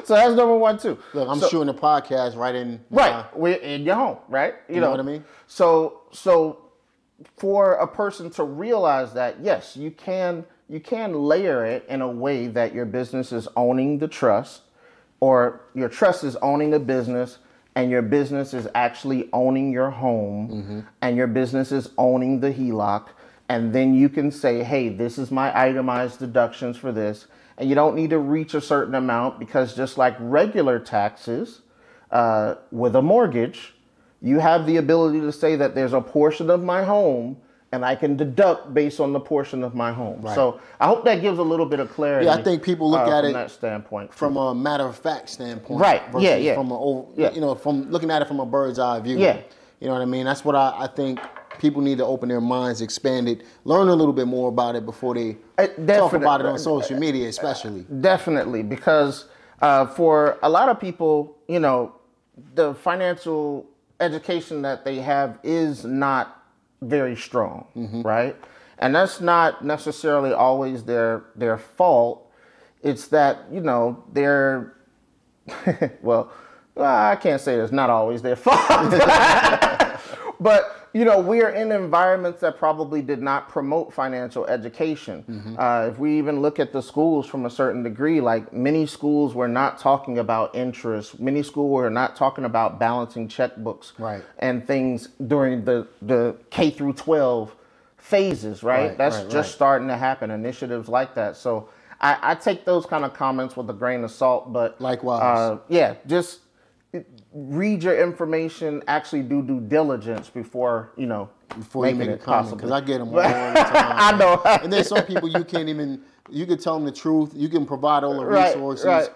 so that's number one too. Look, I'm So- shooting a podcast right in. Right. We're in your home, right? You, know what I mean? So so for a person to realize that, yes, you can you can layer it in a way that your business is owning the trust or your trust is owning the business and your business is actually owning your home and your business is owning the HELOC and then you can say, "Hey, this is my itemized deductions for this." And you don't need to reach a certain amount because just like regular taxes, uh, with a mortgage, you have the ability to say that there's a portion of my home and I can deduct based on the portion of my home. So I hope that gives a little bit of clarity. Yeah, I think people look uh, at from it that standpoint. from a matter of fact standpoint, Right, Versus yeah, yeah. From a, Yeah. you know, from looking at it from a bird's eye view. Yeah. You know what I mean? That's what I, I think people need to open their minds, expand it, learn a little bit more about it before they Uh, talk about it on social media, especially. Definitely, because uh, for a lot of people, you know, the financial education that they have is not very strong, mm-hmm. right? And that's not necessarily always their their fault. It's that you know they're well, well, I can't say it's not always their fault, but you know we're in environments that probably did not promote financial education. Uh, if we even look at the schools from a certain degree, like many schools were not talking about interest. Many schools were not talking about balancing checkbooks Right. and things during the the K through 12 phases. Right, Right, that's right, just starting to happen. Initiatives like that. So. I, I take those kind of comments with a grain of salt, but Likewise. uh, yeah, just read your information. Actually, do due diligence before you know Before you making make a comment, because I get them all the time. I know. and there's some people you can't even. You can tell them the truth. You can provide all the Right, resources, right.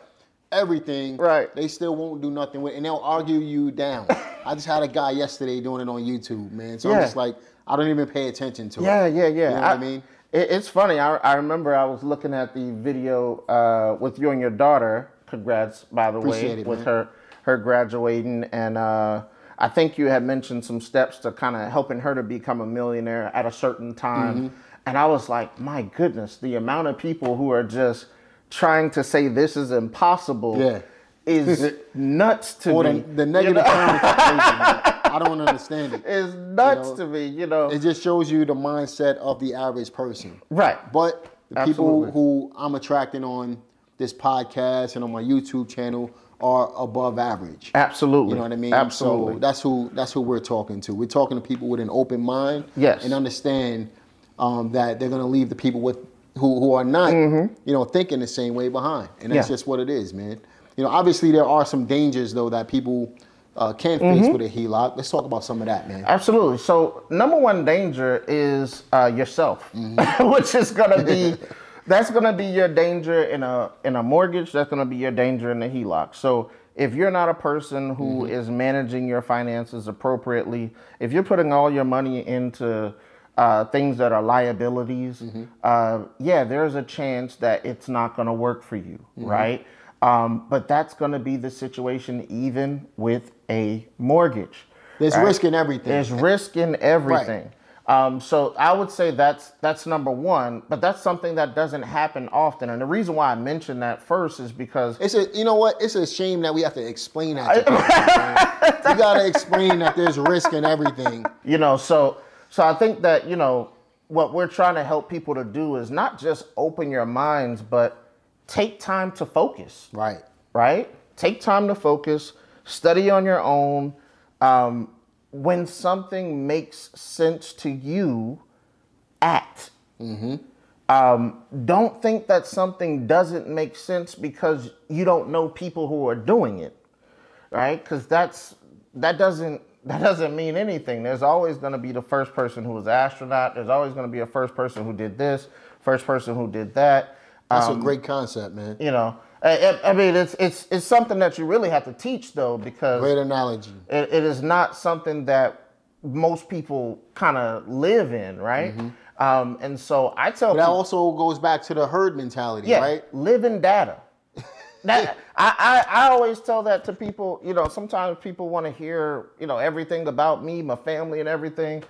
everything. Right. They still won't do nothing with, and they'll argue you down. I just had a guy yesterday doing it on YouTube, man. So I'm just like, I don't even pay attention to Yeah, it. yeah, yeah. Yeah. You know what I mean? It, it's funny. I, I remember I was looking at the video uh, with you and your daughter. Congrats, by the Appreciate way, it, with man. her her graduating, and uh, I think you had mentioned some steps to kind of helping her to become a millionaire at a certain time. Mm-hmm. And I was like, my goodness, the amount of people who are just trying to say this is impossible Yeah. is nuts to Or me. the, the negative connotation, man. I don't understand it. it. is nuts know, to me, you know. It just shows you the mindset of the average person. right. But The Absolutely. people who I'm attracting on this podcast and on my YouTube channel are above average. Absolutely. You know what I mean? Absolutely. So that's who that's who we're talking to. We're talking to people with an open mind. Yes. And understand um, that they're gonna leave the people with who who are not, you know, thinking the same way behind. And that's Mm-hmm. Yeah. just what it is, man. You know, obviously there are some dangers though that people uh, can face Mm-hmm. with a HELOC. Let's talk about some of that, man. Absolutely. So number one danger is uh, yourself, Mm-hmm. which is gonna be that's gonna be your danger in a in a mortgage. That's gonna be your danger in a HELOC. So if you're not a person who is Mm-hmm. managing your finances appropriately, if you're putting all your money into uh, things that are liabilities, Mm-hmm. uh, yeah, there's a chance that it's not gonna work for you, Mm-hmm. right? Um, but that's gonna be the situation even with a mortgage. There's right? risk in everything. There's risk in everything. Um, so I would say that's that's number one, but that's something that doesn't happen often. And the reason why I mention that first is because It's a you know what? It's a shame that we have to explain that. To. You gotta explain that there's risk in everything. you know, so so I think that you know what we're trying to help people to do is not just open your minds, but take time to focus. Right. right? Take time to focus, study on your own. Um, when something makes sense to you, act. Um, don't think that something doesn't make sense because you don't know people who are doing it, right? Because that's that doesn't that doesn't mean anything. There's always going to be the first person who was an astronaut. There's always going to be a first person who did this, first person who did that. That's Um, a great concept, man. you know I, I mean it's it's it's something that you really have to teach though because Great analogy. it, it is not something that most people kind of live in right? Um, and so i tell But that people also goes back to the herd mentality, yeah right? live in data. That I, I i always tell that to people you know sometimes people want to hear you know everything about me my family and everything.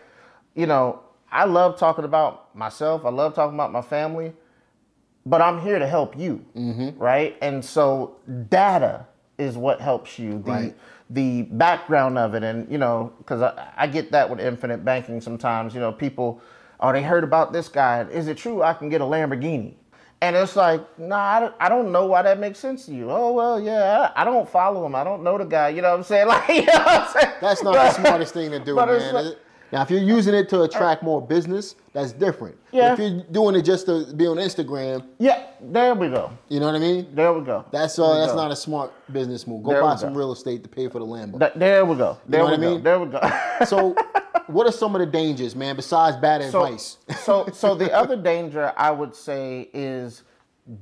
You know i love talking about myself. I love talking about my family but I'm here to help you, Mm-hmm. right? And so data is what helps you, the Right. the background of it, and you know, because I, I get that with infinite banking sometimes. You know, people, oh, they heard about this guy. Is it true I can get a Lamborghini? And it's like, nah, I don't, I don't know why that makes sense to you. Oh well, yeah, I, don't follow him. I don't know the guy. You know what I'm saying? Like, you know I'm saying? That's not the smartest thing to do, man. like-? Now, if you're using it to attract more business, that's different. Yeah. If you're doing it just to be on Instagram, Yeah, there we go. you know what I mean? There we go. That's uh, that's go. not a smart business move. Go There buy some go. real estate to pay for the Lambo. Th- there we go. There know we what I go. mean? There we go. so, what are some of the dangers, man? Besides bad so, advice. so, so the other danger I would say is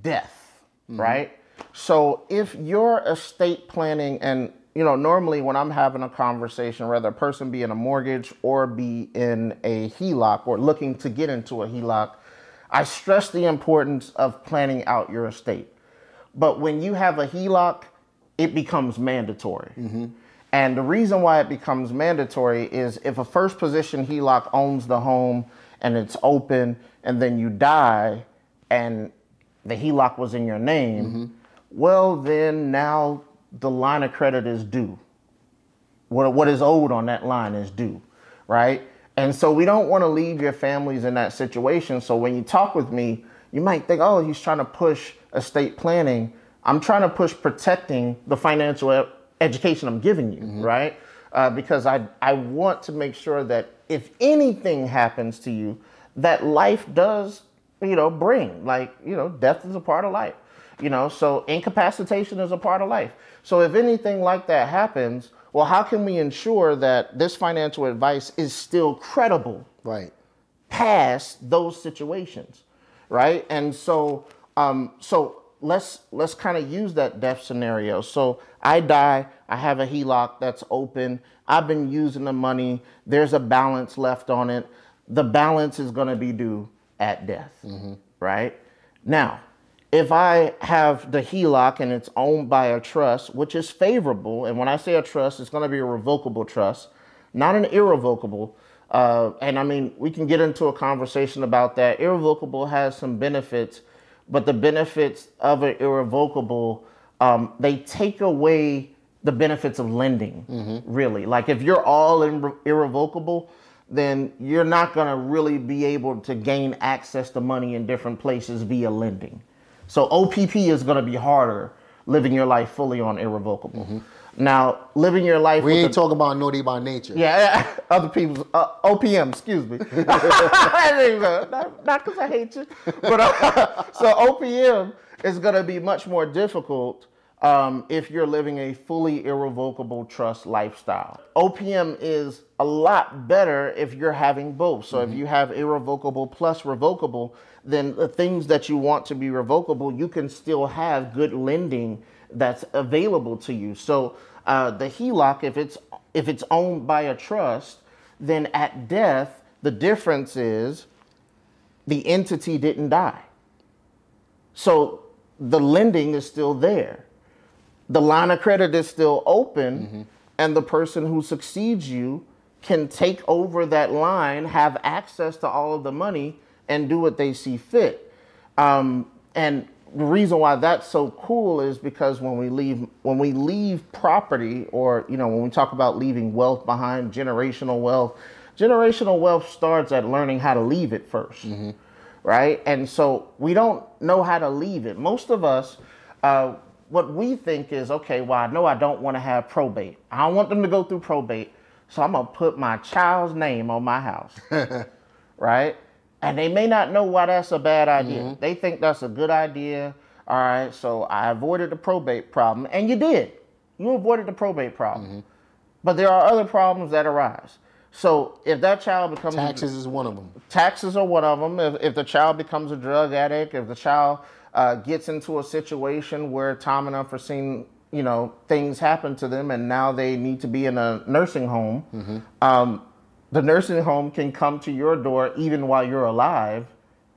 death, right? So if you're estate planning, and you know, normally when I'm having a conversation, whether a person be in a mortgage or be in a HELOC or looking to get into a HELOC, I stress the importance of planning out your estate. But when you have a HELOC, it becomes mandatory. Mm-hmm. And the reason why it becomes mandatory is if a first position HELOC owns the home and it's open, and then you die and the HELOC was in your name, mm-hmm. well, then now the line of credit is due. What, what is owed on that line is due, right? And so we don't want to leave your families in that situation. So when you talk with me, you might think, oh, he's trying to push estate planning. I'm trying to push protecting the financial e- education I'm giving you, right? Uh, because I, I want to make sure that if anything happens to you, that life does, you know, bring. Like, you know, death is a part of life, you know, so incapacitation is a part of life. So if anything like that happens, well, how can we ensure that this financial advice is still credible right. past those situations, right? And so, um, so let's let's kind of use that death scenario. So I die, I have a HELOC that's open. I've been using the money. There's a balance left on it. The balance is going to be due at death, right? Now, if I have the HELOC and it's owned by a trust, which is favorable, and when I say a trust, it's going to be a revocable trust, not an irrevocable. Uh, and I mean, we can get into a conversation about that. Irrevocable has some benefits, but the benefits of an irrevocable, um, they take away the benefits of lending, really. Like if you're all in irrevocable, then you're not going to really be able to gain access to money in different places via lending. So OPP is going to be harder living your life fully on irrevocable. Now, living your life We ain't a- talking about naughty by nature. yeah, yeah, other people's uh, OPM, excuse me. There you go. not because I hate you, but uh, so OPM is going to be much more difficult um, if you're living a fully irrevocable trust lifestyle. OPM is a lot better if you're having both. So if you have irrevocable plus revocable, then the things that you want to be revocable, you can still have good lending that's available to you. So uh, the HELOC, if it's if it's owned by a trust, then at death, the difference is the entity didn't die. So the lending is still there. The line of credit is still open, and the person who succeeds you can take over that line, have access to all of the money, and do what they see fit. Um, and the reason why that's so cool is because when we leave when we leave property or you know when we talk about leaving wealth behind generational wealth generational wealth starts at learning how to leave it 1st right? And so we don't know how to leave it. Most of us uh, what we think is okay well i know i don't want to have probate i don't want them to go through probate so i'm going to put my child's name on my house right? And they may not know why that's a bad idea. Mm-hmm. They think that's a good idea. All right, so I avoided the probate problem, and you did. You avoided the probate problem. Mm-hmm. But there are other problems that arise. So if that child becomes Taxes is one of them. taxes are one of them. If, if the child becomes a drug addict, if the child uh, gets into a situation where time and unforeseen, you know, things happen to them, and now they need to be in a nursing home, um, the nursing home can come to your door even while you're alive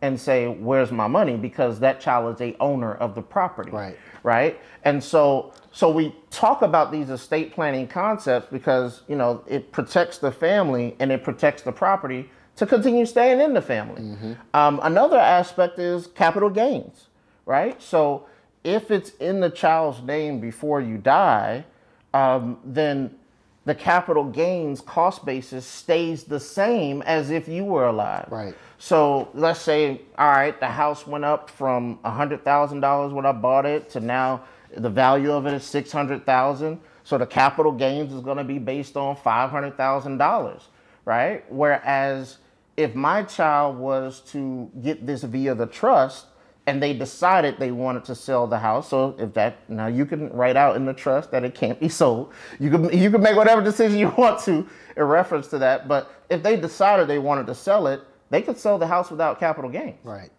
and say, "Where's my money?" Because that child is a owner of the property Right. right? And so so we talk about these estate planning concepts because you know it protects the family and it protects the property to continue staying in the family. Um, another aspect is capital gains, right? So if it's in the child's name before you die, um, then the capital gains cost basis stays the same as if you were alive. Right. So let's say, all right, the house went up from hundred thousand dollars when I bought it to now the value of it is six hundred thousand. So the capital gains is going to be based on five hundred thousand dollars, right? Whereas if my child was to get this via the trust and they decided they wanted to sell the house, so if that now you can write out in the trust that it can't be sold. You can you can make whatever decision you want to in reference to that. But if they decided they wanted to sell it, they could sell the house without capital gains. Right.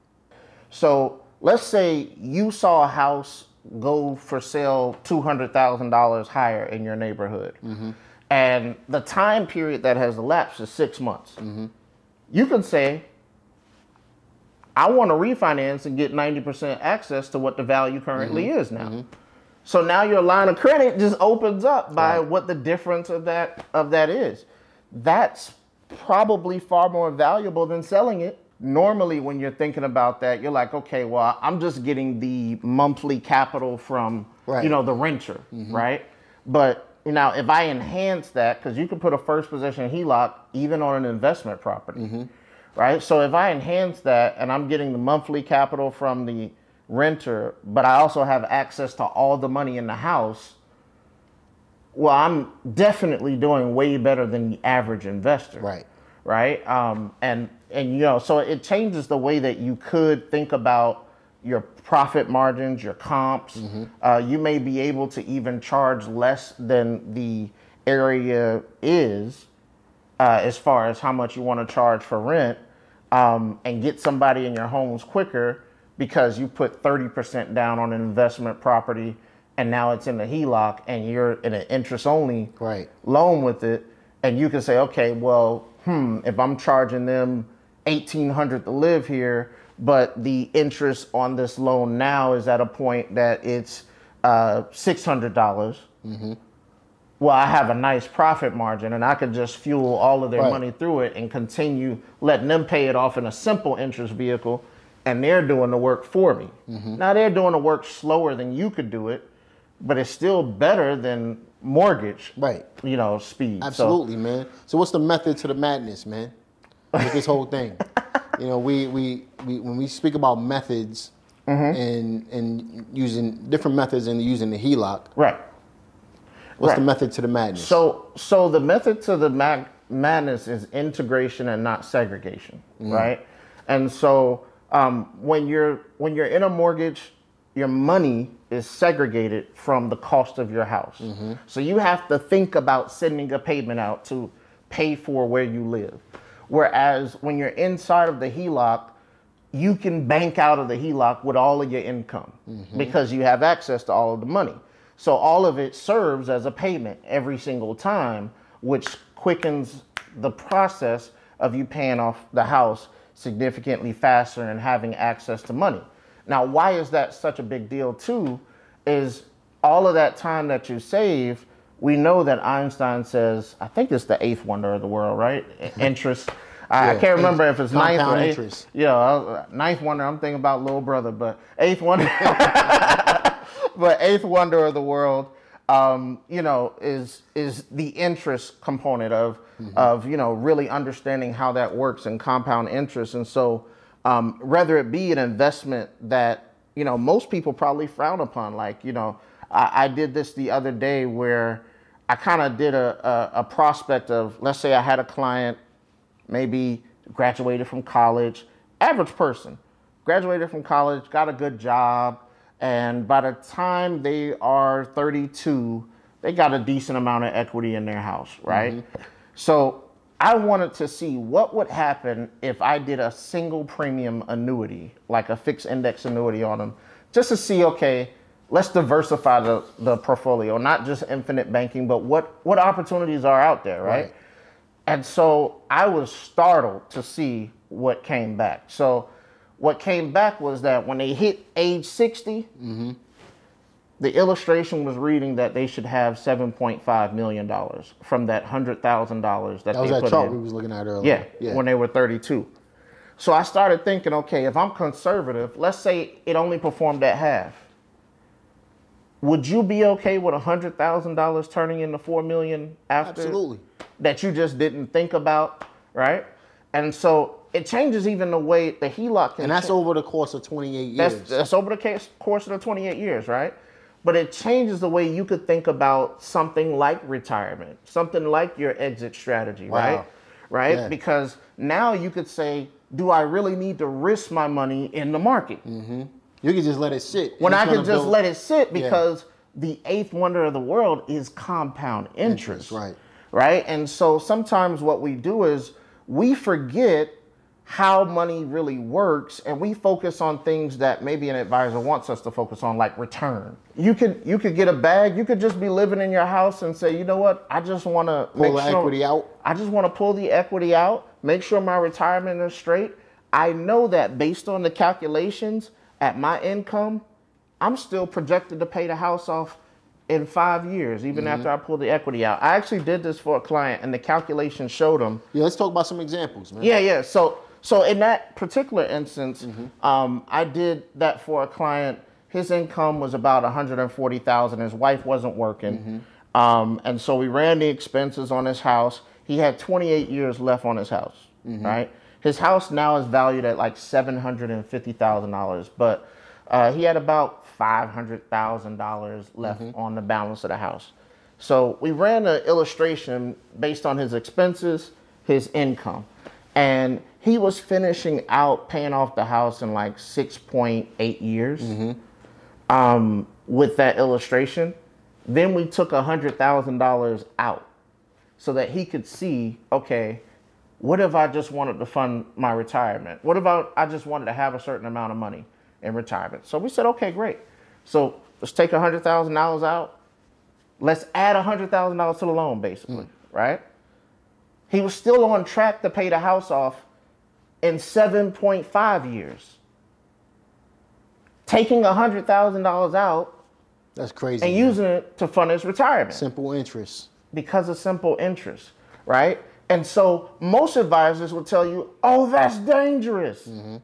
So let's say you saw a house go for sale two hundred thousand dollars higher in your neighborhood, mm-hmm. and the time period that has elapsed is six months. Mm-hmm. You can say, "I want to refinance and get ninety percent access to what the value currently mm-hmm. is now." Mm-hmm. So now your line of credit just opens up by Right. what the difference of that of that is. That's probably far more valuable than selling it. Normally when you're thinking about that, you're like, okay, well, I'm just getting the monthly capital from Right. you know the renter, mm-hmm. right? But now if I enhance that, because you can put a first position HELOC even on an investment property, right? So if I enhance that and I'm getting the monthly capital from the renter, but I also have access to all the money in the house, well, I'm definitely doing way better than the average investor. Right. Right. Um, and and you know, so it changes the way that you could think about your profit margins, your comps. Uh, you may be able to even charge less than the area is uh, as far as how much you want to charge for rent um, and get somebody in your homes quicker because you put 30% down on an investment property and now it's in the HELOC and you're in an interest only Right. loan with it and you can say okay well hmm if i'm charging them 1800 to live here but the interest on this loan now is at a point that it's uh, $600 well i have a nice profit margin and i could just fuel all of their Right. money through it and continue letting them pay it off in a simple interest vehicle and they're doing the work for me now they're doing the work slower than you could do it but it's still better than mortgage. Right. You know, speed. So- Absolutely, man. So what's the method to the madness, man? With this whole thing. you know, we, we, we when we speak about methods Mm-hmm. and and using different methods and using the HELOC, right. What's Right. the method to the madness? So, so the method to the mag- madness is integration and not segregation, mm. right? And so, um, when you're when you're in a mortgage, your money is segregated from the cost of your house. Mm-hmm. So you have to think about sending a payment out to pay for where you live. Whereas when you're inside of the HELOC, you can bank out of the HELOC with all of your income mm-hmm. because you have access to all of the money. So all of it serves as a payment every single time, which quickens the process of you paying off the house significantly faster and having access to money. Now, why is that such a big deal too? Is all of that time that you save, we know that Einstein says, I think it's the eighth wonder of the world, right? Interest. I, I can't remember if it's ninth or eighth. interest. Yeah, uh, ninth wonder. I'm thinking about little brother, but eighth wonder. but eighth wonder of the world, um, you know, is is the interest component of of you know really understanding how that works and compound interest. And so, um, whether it be an investment that you know most people probably frown upon, like you know, I, I did this the other day where I kind of did a, a a prospect of let's say I had a client maybe graduated from college, average person, graduated from college, got a good job, and by the time they are 32, they got a decent amount of equity in their house, mm-hmm. right? So I wanted to see what would happen if I did a single premium annuity, like a fixed index annuity on them, just to see, okay, let's diversify the, the portfolio, not just infinite banking, but what, what opportunities are out there, right? Right. And so I was startled to see what came back. So what came back was that when they hit age 60, mm-hmm. the illustration was reading that they should have $7.5 million from that $100,000 that, that was they that put chart in. we was looking at earlier. Yeah, when they were 32. So I started thinking, okay, if I'm conservative, let's say it only performed at half. Would you be okay with $100,000 turning into 4 million after Absolutely. that you just didn't think about, right? And so it changes even the way the HELOC can and that's cha- over the course of 28 years. that's, that's over the case, course of the 28 years, right? But it changes the way you could think about something like retirement, something like your exit strategy, right? Wow. Right? Yeah. Because now you could say, do I really need to risk my money in the market? Mm-hmm. you can just let it sit. When I could just build- let it sit because the eighth wonder of the world is compound interest. Interest, right. Right? And so sometimes what we do is we forget how money really works and we focus on things that maybe an advisor wants us to focus on like return. You could you could get a bag, you could just be living in your house and say, "You know what? I just want to Pull the equity out. I just want to pull the equity out, make sure my retirement is straight. I know that based on the calculations at my income, I'm still projected to pay the house off in five years, even Mm-hmm. after I pull the equity out. I actually did this for a client, and the calculation showed him. Yeah, let's talk about some examples, man. Yeah, yeah. So, so in that particular instance, Mm-hmm. um, I did that for a client. His income was about 140,000. His wife wasn't working, Mm-hmm. um, and so we ran the expenses on his house. He had 28 years left on his house, Mm-hmm. right? His house now is valued at like $750,000, but uh, he had about $500,000 left Mm-hmm. on the balance of the house. So we ran an illustration based on his expenses, his income, and he was finishing out paying off the house in like 6.8 years um, with that illustration. Then we took $100,000 out so that he could see, okay, what if I just wanted to fund my retirement? What about I just wanted to have a certain amount of money in retirement? So we said, okay, great. So let's take $100,000 out. Let's add $100,000 to the loan, basically, right? He was still on track to pay the house off in 7.5 years. Taking $100,000 out That's crazy. and man. using it to fund his retirement simple interest. because of simple interest, right? And so most advisors will tell you, oh, that's dangerous. Mm-hmm.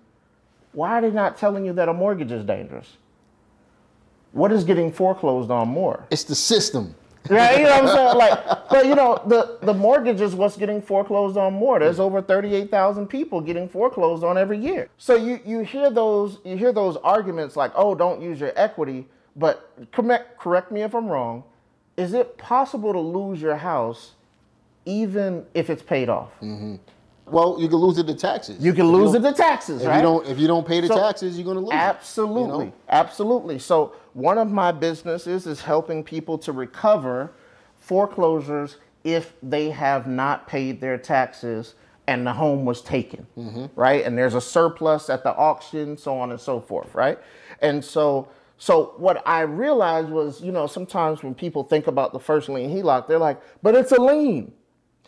Why are they not telling you that a mortgage is dangerous? what is getting foreclosed on more? It's the system. Right, you know what I'm saying? Like, but you know, the the mortgage is what's getting foreclosed on more. There's over 38,000 people getting foreclosed on every year. So you you hear those you hear those arguments like, "Oh, don't use your equity." But correct correct me if I'm wrong. Is it possible to lose your house even if it's paid off? Mm-hmm. Well, you can lose it to taxes. You can If lose it don't- to taxes, If right? you don't, if you don't pay the So- taxes, you're gonna lose. it, Absolutely, you know? absolutely. So one of my businesses is helping people to recover foreclosures if they have not paid their taxes and the home was taken, mm-hmm. right? And there's a surplus at the auction, so on and so forth, right? And so, so what I realized was, you know, sometimes when people think about the first lien HELOC, they're like, but it's a lien.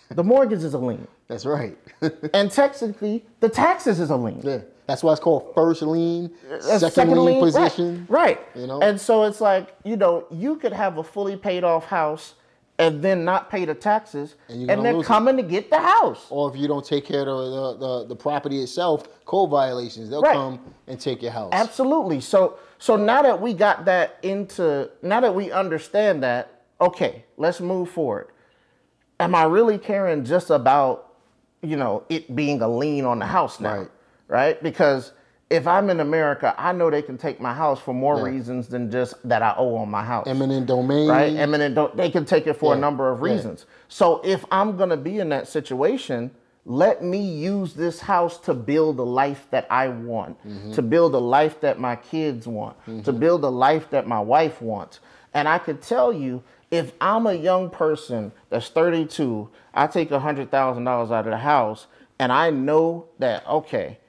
The mortgage is a lien, That's right. and technically, the taxes is a lien. yeah, that's why it's called first lien, uh, a second, lien, right, position. Right. You know? And so it's like, you know, you could have a fully paid off house and then not pay the taxes And and, they're it. coming to get the house. Or if you don't take care of the, the, the property itself, code violations, they'll Right. come and take your house. Absolutely. So so now that we got that into now that we understand that, okay, let's move forward. Am I really caring just about, you know, it being a lien on the house now? Right. Right? Because if I'm in America, I know they can take my house for more Yeah. reasons than just that I owe on my house. Eminent domain. right? Eminent, don't, they can take it for a number of yeah. reasons. So if I'm gonna be in that situation, let me use this house to build the life that I want, Mm-hmm. to build a life that my kids want, to build a life that my wife wants. And I could tell you, if I'm a young person that's 32, I take $100,000 out of the house, and I know that, okay,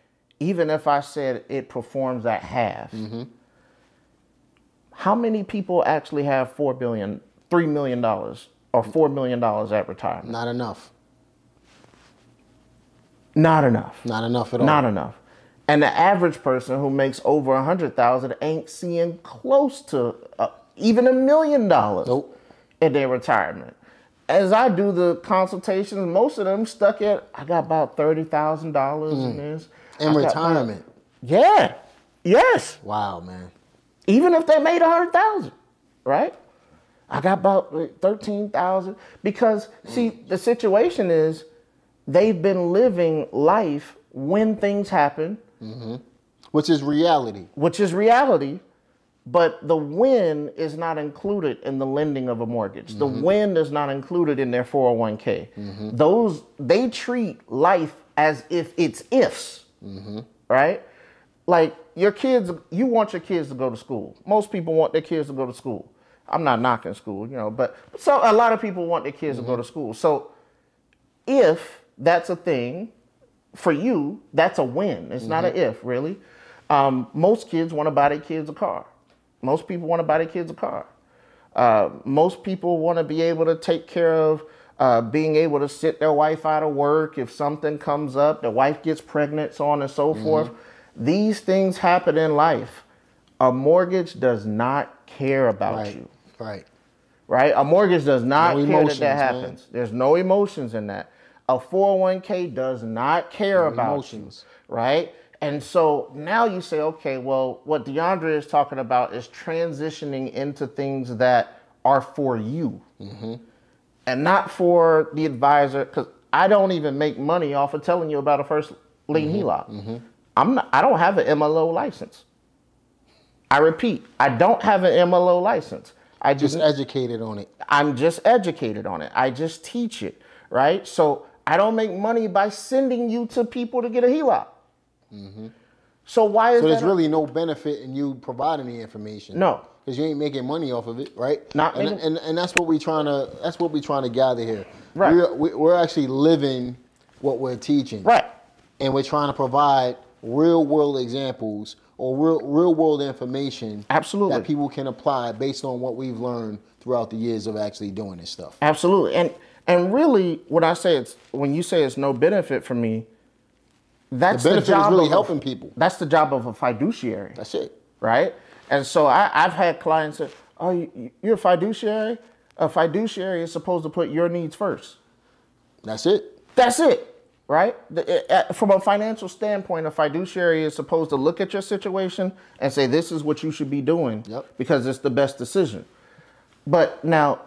even if I said it performs at half, how many people actually have four billion, three million dollars, or four million dollars at retirement? Not enough. Not enough. Not enough at all. Not enough. And the average person who makes over a hundred thousand ain't seeing close to uh, even a million dollars Nope. In their retirement. As I do the consultations, most of them stuck at I got about thirty thousand dollars in mm. this In I got retirement. Yeah. Yes. Wow, man. even if they made a hundred thousand, right? I got about thirteen thousand because see mm. the situation is they've been living life when things happen, mm-hmm. Which is reality. which is reality, but the win is not included in the lending of a mortgage. The win is not included in their 401k. Those they treat life as if it's ifs. Right? Like your kids you want your kids to go to school. Most people want their kids to go to school. I'm not knocking school, you know, but so a lot of people want their kids to go to school. So if that's a thing for you, that's a win. It's not Mm-hmm. an if, really. Um, most kids want to buy their kids a car. Most people want to buy their kids a car. Uh, most people want to be able to take care of uh, being able to sit their wife out of work if something comes up, the wife gets pregnant, so on and so Mm-hmm. forth. These things happen in life. A mortgage does not care about Right. you Right. right? A mortgage does not No care emotions, that that man. happens. There's no emotions in that. A 401k does not care No about emotions. you, right? And so now you say, okay, well, what D'Andre is talking about is transitioning into things that are for you, Mm-hmm. and not for the advisor. Because I don't even make money off of telling you about a first lien Mm-hmm. HELOC. I'm not. I don't have an MLO license. I repeat, I don't have an MLO license. I just educated on it. I'm just educated on it. I just teach it, right? So I don't make money by sending you to people to get a HELOC. So why is Mm-hmm. So there's really no benefit in you providing the information. No. Because you ain't making money off of it, right? Not and, making- and and that's what we trying to that's what we trying to gather here. Right. We're, we- we're actually living what we're teaching. right? And we're trying to provide real world examples or real real world information Absolutely. that people can apply based on what we've learned throughout the years of actually doing this stuff. Absolutely. And and really, what I say it's when you say it's no benefit for me, that's The the, benefit is job really of helping people. That's the job of a fiduciary. That's it. right? And so I, I've had clients say, "Oh, you, you're a fiduciary. A fiduciary is supposed to put your needs first. That's it. That's it. right? The- uh, From a financial standpoint, a fiduciary is supposed to look at your situation and say, this is what you should be doing Yep. because it's the best decision. But now,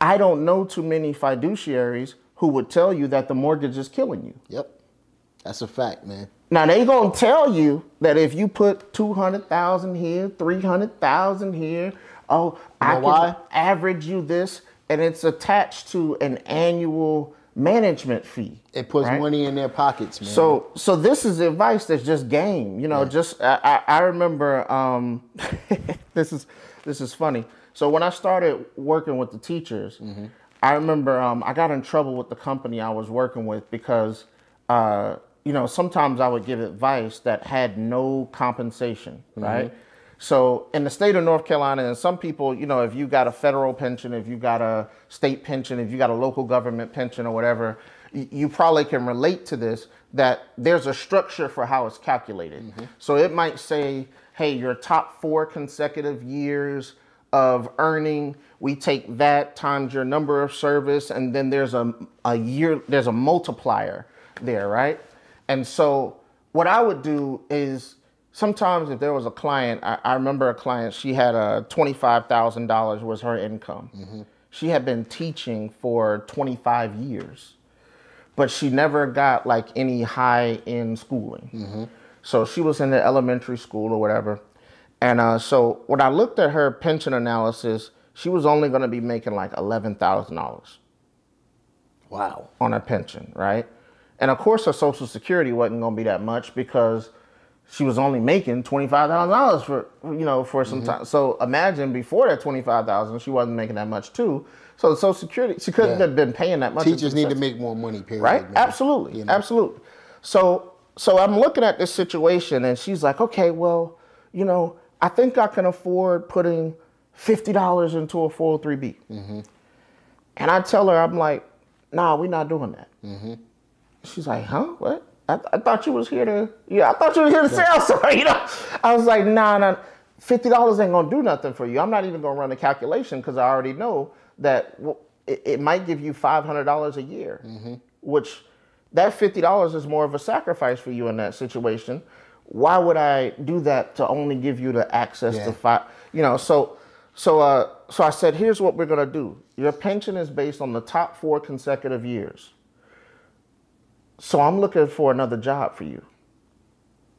I don't know too many fiduciaries who would tell you that the mortgage is killing you. Yep. That's a fact, man. Now they gonna tell you that if you put two hundred thousand here, three hundred thousand here, oh, I can why? average you this, and it's attached to an annual management fee. It puts right? money in their pockets, man. So, so this is advice that's just game. You know, just I, I, I remember um, this is this is funny. So when I started working with the teachers, I remember um, I got in trouble with the company I was working with because uh, you know sometimes I would give advice that had no compensation, mm-hmm. right? So in the state of North Carolina, and some people, you know, if you got a federal pension, if you got a state pension, if you got a local government pension or whatever, you probably can relate to this that there's a structure for how it's calculated. Mm-hmm. So it might say, hey, your top four consecutive years of earning, we take that times your number of service, and then there's a, a year, there's a multiplier there, right? And so what I would do is sometimes if there was a client, I, I remember a client, she had a $25,000 was her income. She had been teaching for 25 years, but she never got like any high end schooling. So she was in the elementary school or whatever. And uh, so when I looked at her pension analysis, she was only going to be making like $11,000 wow. on her pension, right? And of course, her Social Security wasn't going to be that much because she was only making twenty five thousand dollars for you know for some time. So imagine before that twenty five thousand, she wasn't making that much too. So the Social Security, she couldn't Yeah. have been paying that much. Teachers need to make more money, period. right? man. Absolutely, You know? absolutely. So, so I'm looking at this situation, and she's like, "Okay, well, you know, I think I can afford putting fifty dollars into a 403b." Mm-hmm. And I tell her, I'm like, "Nah, we're not doing that." Mm-hmm. She's like, "Huh? What?" I, I thought you was here to, yeah, I thought you were here to sell something. You know, I was like, "Nah, nah, fifty dollars ain't gonna do nothing for you. I'm not even gonna run the calculation because I already know that well, it, it might give you five hundred dollars a year, which that fifty dollars is more of a sacrifice for you in that situation. Why would I do that to only give you the access Yeah. to five? You know, so so uh, so I said, here's what we're gonna do. Your pension is based on the top four consecutive years. So I'm looking for another job for you.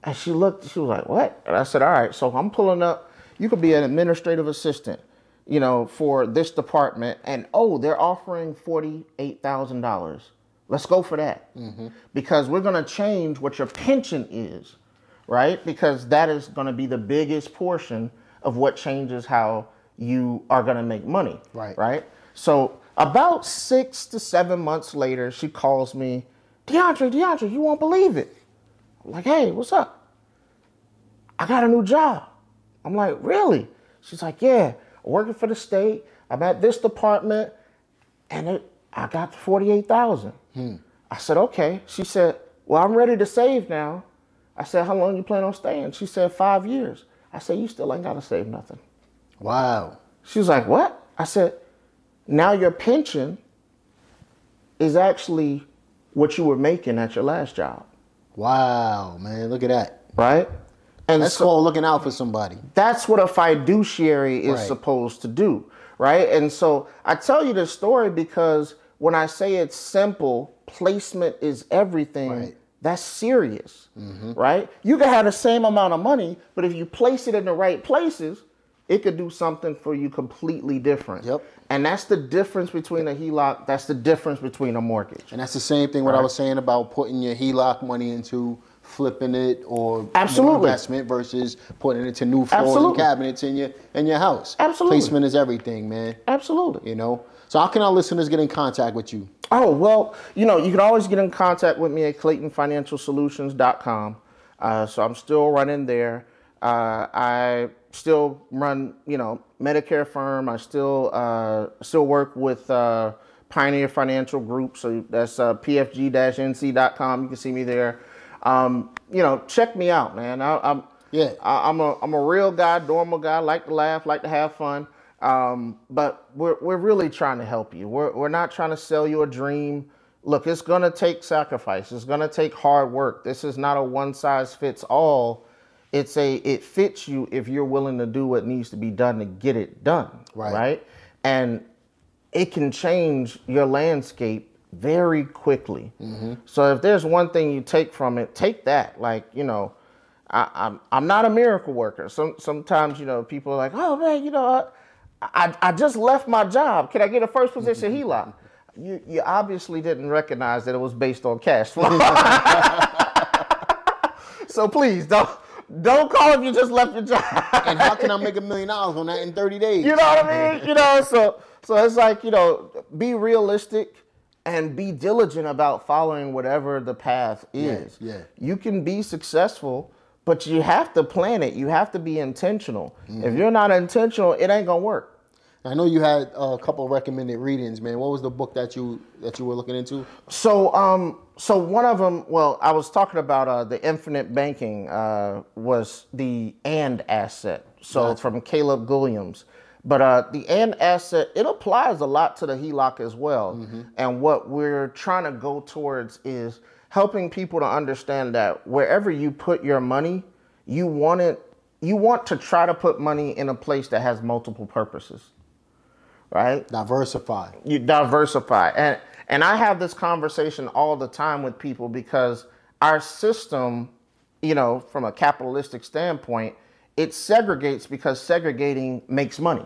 And she looked, she was like, what? And I said, all right, so I'm pulling up, you could be an administrative assistant, you know, for this department. And oh, they're offering $48,000. Let's go for that. Mm-hmm. Because we're going to change what your pension is, right? Because that is going to be the biggest portion of what changes how you are going to make money. Right. Right. So about six to seven months later, she calls me, D'Andre, D'Andre, you won't believe it. I'm like, hey, what's up? I got a new job. I'm like, really? She's like, yeah, I'm working for the state. I'm at this department, and it, I got forty-eight thousand. Hmm. I said, okay. She said, well, I'm ready to save now. I said, how long you plan on staying? She said, five years. I said, you still ain't got to save nothing. Wow. She was like, what? I said, now your pension is actually what you were making at your last job, Wow, man. Look at that. right? And That's so- called looking out for somebody. that's what a fiduciary is Right. supposed to do, right? And so I tell you this story because when I say it's simple, placement is everything. Right. That's serious, mm-hmm. right? You can have the same amount of money, but if you place it in the right places, it could do something for you completely different. Yep. And that's the difference between a HELOC. That's the difference between a mortgage. And that's the same thing what I was saying about putting your HELOC money into flipping it or Absolutely. investment versus putting it into new floors and cabinets in your in your house. Absolutely. Placement is everything, man. Absolutely. You know. So how can our listeners get in contact with you? Oh, well, you know, you can always get in contact with me at claytonfinancialsolutions.com. Uh, so I'm still running there. Uh, I still run, you know, Medicare firm. I still uh, still work with uh, Pioneer Financial Group. So that's uh, pfg-nc.com. You can see me there. Um, you know, check me out, man. I, I'm Yeah. I, I'm a I'm a real guy, normal guy. Like to laugh, like to have fun. Um, but we're we're really trying to help you. We're we're not trying to sell you a dream. look, it's going to take sacrifice. It's going to take hard work. This is not a one size fits all. It's a it fits you if you're willing to do what needs to be done to get it done, Right. right? And it can change your landscape very quickly. Mm-hmm. So if there's one thing you take from it, take that. Like you know, I, I'm I'm not a miracle worker. Some sometimes you know people are like, oh man, you know, I I, I just left my job. Can I get a first position HELOC? You you obviously didn't recognize that it was based on cash flow. so please don't don't call if you just left your job. And how can I make a million dollars on that in 30 days? You know what I mean? You know, so so it's like, you know, be realistic and be diligent about following whatever the path is. yeah. You can be successful, but you have to plan it. You have to be intentional. Mm-hmm. If you're not intentional, it ain't gonna work. I know you had a couple recommended readings, man. What was the book that you that you were looking into? So, um, so one of them, well, I was talking about uh, the infinite banking uh, was the and asset. So from Caleb Guilliams, but uh, the and asset it applies a lot to the HELOC as well. And what we're trying to go towards is helping people to understand that wherever you put your money, you want it, you want to try to put money in a place that has multiple purposes, right? Diversify. you diversify. And and i have this conversation all the time with people because our system you know from a capitalistic standpoint it segregates because segregating makes money.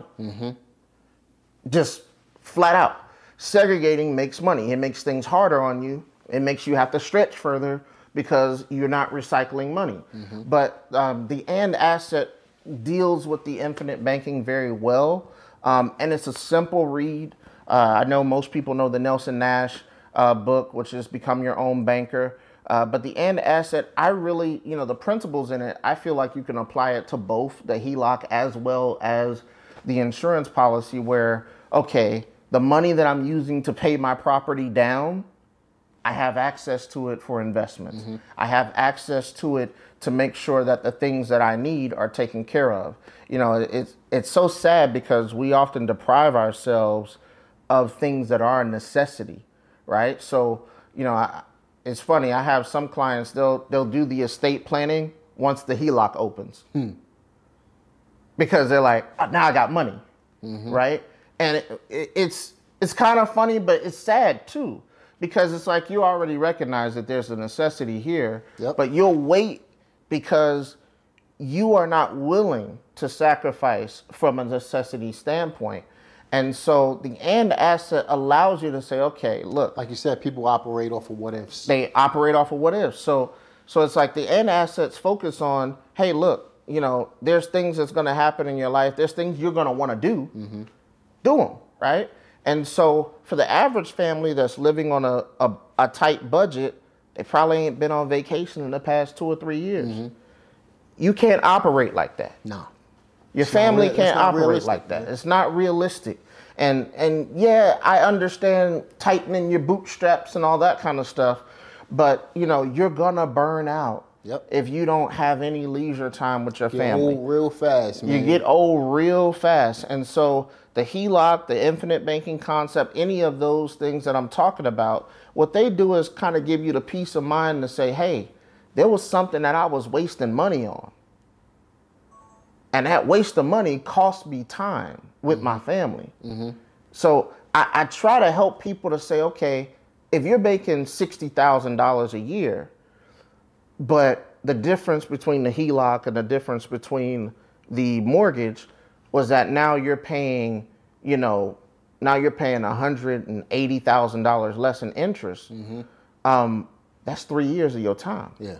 Just flat out. Segregating makes money. It makes things harder on you. It makes you have to stretch further because you're not recycling money. But um, the and asset deals with the infinite banking very well um, and it's a simple read. Uh, i know most people know the nelson nash uh, book which is become your own banker. Uh, but the and asset, I really, you know, the principles in it, I feel like you can apply it to both the HELOC as well as the insurance policy, where, okay, the money that I'm using to pay my property down, I have access to it for investments. I have access to it to make sure that the things that I need are taken care of. You know, it's it's so sad because we often deprive ourselves of things that are a necessity, right? So, you know, I, it's funny. I have some clients they'll they'll do the estate planning once the HELOC opens, hmm. because they're like, "Oh, now I got money, mm-hmm. right? And it, it, it's it's kind of funny, but it's sad too, because it's like you already recognize that there's a necessity here, Yep. but you'll wait because you are not willing to sacrifice from a necessity standpoint. And so the and asset allows you to say, okay, look, Like you said, people operate off of what ifs. they operate off of what ifs. So so it's like the end assets focus on, hey, look, you know, there's things that's going to happen in your life. There's things you're going to want to do. Mm-hmm. Do them, right? And so for the average family that's living on a, a, a tight budget, they probably ain't been on vacation in the past two or three years. Mm-hmm. You can't operate like that. No. Your not family real- can't operate realistic, like that. It's not realistic. And and yeah, I understand tightening your bootstraps and all that kind of stuff, but you know, you're gonna burn out Yep. if you don't have any leisure time with your family. Get family. old real fast, man. You get old real fast. And so the HELOC, the infinite banking concept, any of those things that I'm talking about, what they do is kind of give you the peace of mind to say, hey, there was something that I was wasting money on. And that waste of money cost me time with my mm-hmm. family. Mm-hmm. So I, I try to help people to say, okay, if you're making $60,000 a year, but the difference between the HELOC and the difference between the mortgage was that now you're paying, you know, now you're paying $180,000 less in interest. Um, that's three years of your time, Yeah.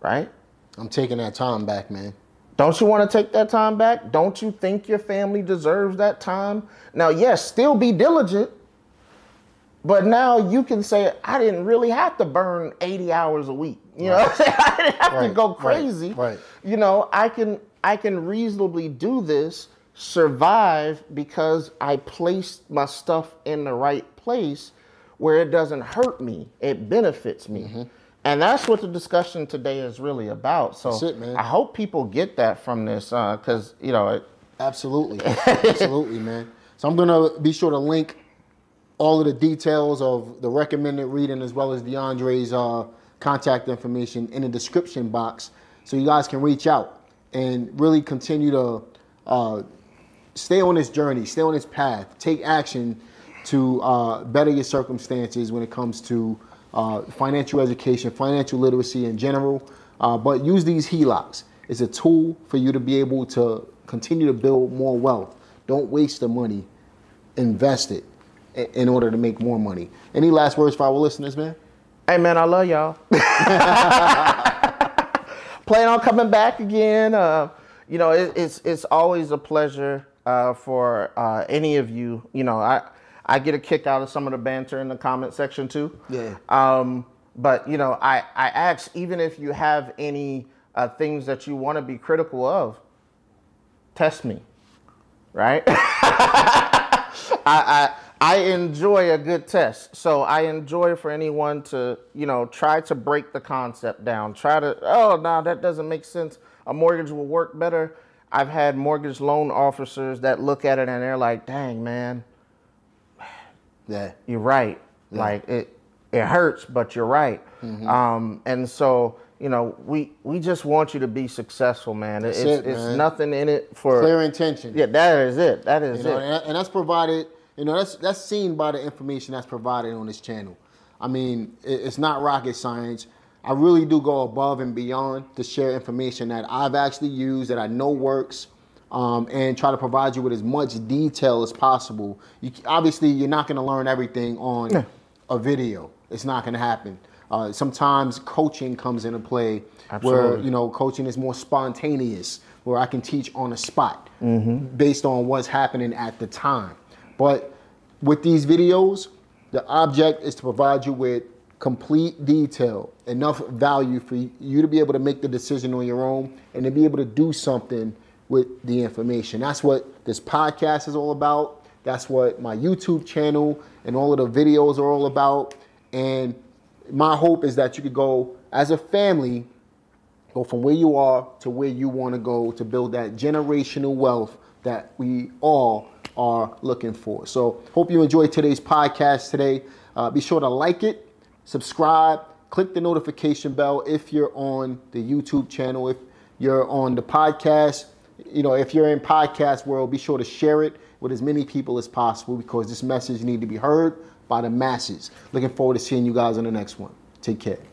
right? I'm taking that time back, man. Don't you want to take that time back? Don't you think your family deserves that time? Now, yes, still be diligent, but now you can say, I didn't really have to burn 80 hours a week. You know, I'm saying? I didn't have to Right, go right, crazy. right. You know, I can I can reasonably do this, survive because I placed my stuff in the right place where it doesn't hurt me. It benefits me. Mm-hmm. And that's what the discussion today is really about. So it. I hope people get that from this because you know it, Absolutely. Absolutely, man. So I'm gonna be sure to link all of the details of the recommended reading as well as D'Andre's uh, contact information in the description box so you guys can reach out and really continue to uh, stay on this journey, stay on this path, take action to uh, better your circumstances when it comes to uh, financial education, financial literacy in general. Uh, but use these HELOCs. It's a tool for you to be able to continue to build more wealth. Don't waste the money, invest it in order to make more money. Any last words for our listeners, man? Hey, man, I love y'all. Plan on coming back again. Uh, you know, it, it's it's always a pleasure uh, for uh, any of you. You know, I I get a kick out of some of the banter in the comment section too. Yeah. Um, but you know, I I ask even if you have any uh, things that you want to be critical of, test me, right? I, I I enjoy a good test. So I enjoy for anyone to, you know, try to break the concept down. Try to, oh, no, that doesn't make sense. A mortgage will work better. I've had mortgage loan officers that look at it and they're like, dang, man, Yeah. you're right. Like it, it hurts, but you're right. Mm-hmm. Um, and so, you know, we we just want you to be successful, man. it's it, it's man. nothing in it for Clear intention. yeah. That is it. That is You know, it. and, and that's provided. You know, that's that's seen by the information that's provided on this channel. I mean, it, it's not rocket science. I really do go above and beyond to share information that I've actually used that I know works, um, and try to provide you with as much detail as possible. You, obviously, you're not going to learn everything on a video. It's not going to happen. Uh, sometimes coaching comes into play, where you know coaching is more spontaneous, where I can teach on the spot based on what's happening at the time. But with these videos, the object is to provide you with complete detail, enough value for you to be able to make the decision on your own and to be able to do something with the information. That's what this podcast is all about. That's what my YouTube channel and all of the videos are all about. And my hope is that you could go as a family go from where you are to where you want to go to build that generational wealth that we all are looking for. So, hope you enjoyed today's podcast today. Uh, be sure to like it, subscribe, click the notification bell if you're on the YouTube channel. If you're on the podcast, you know, if you're in podcast world, be sure to share it with as many people as possible because this message need to be heard by the masses. Looking forward to seeing you guys on the next one. Take care.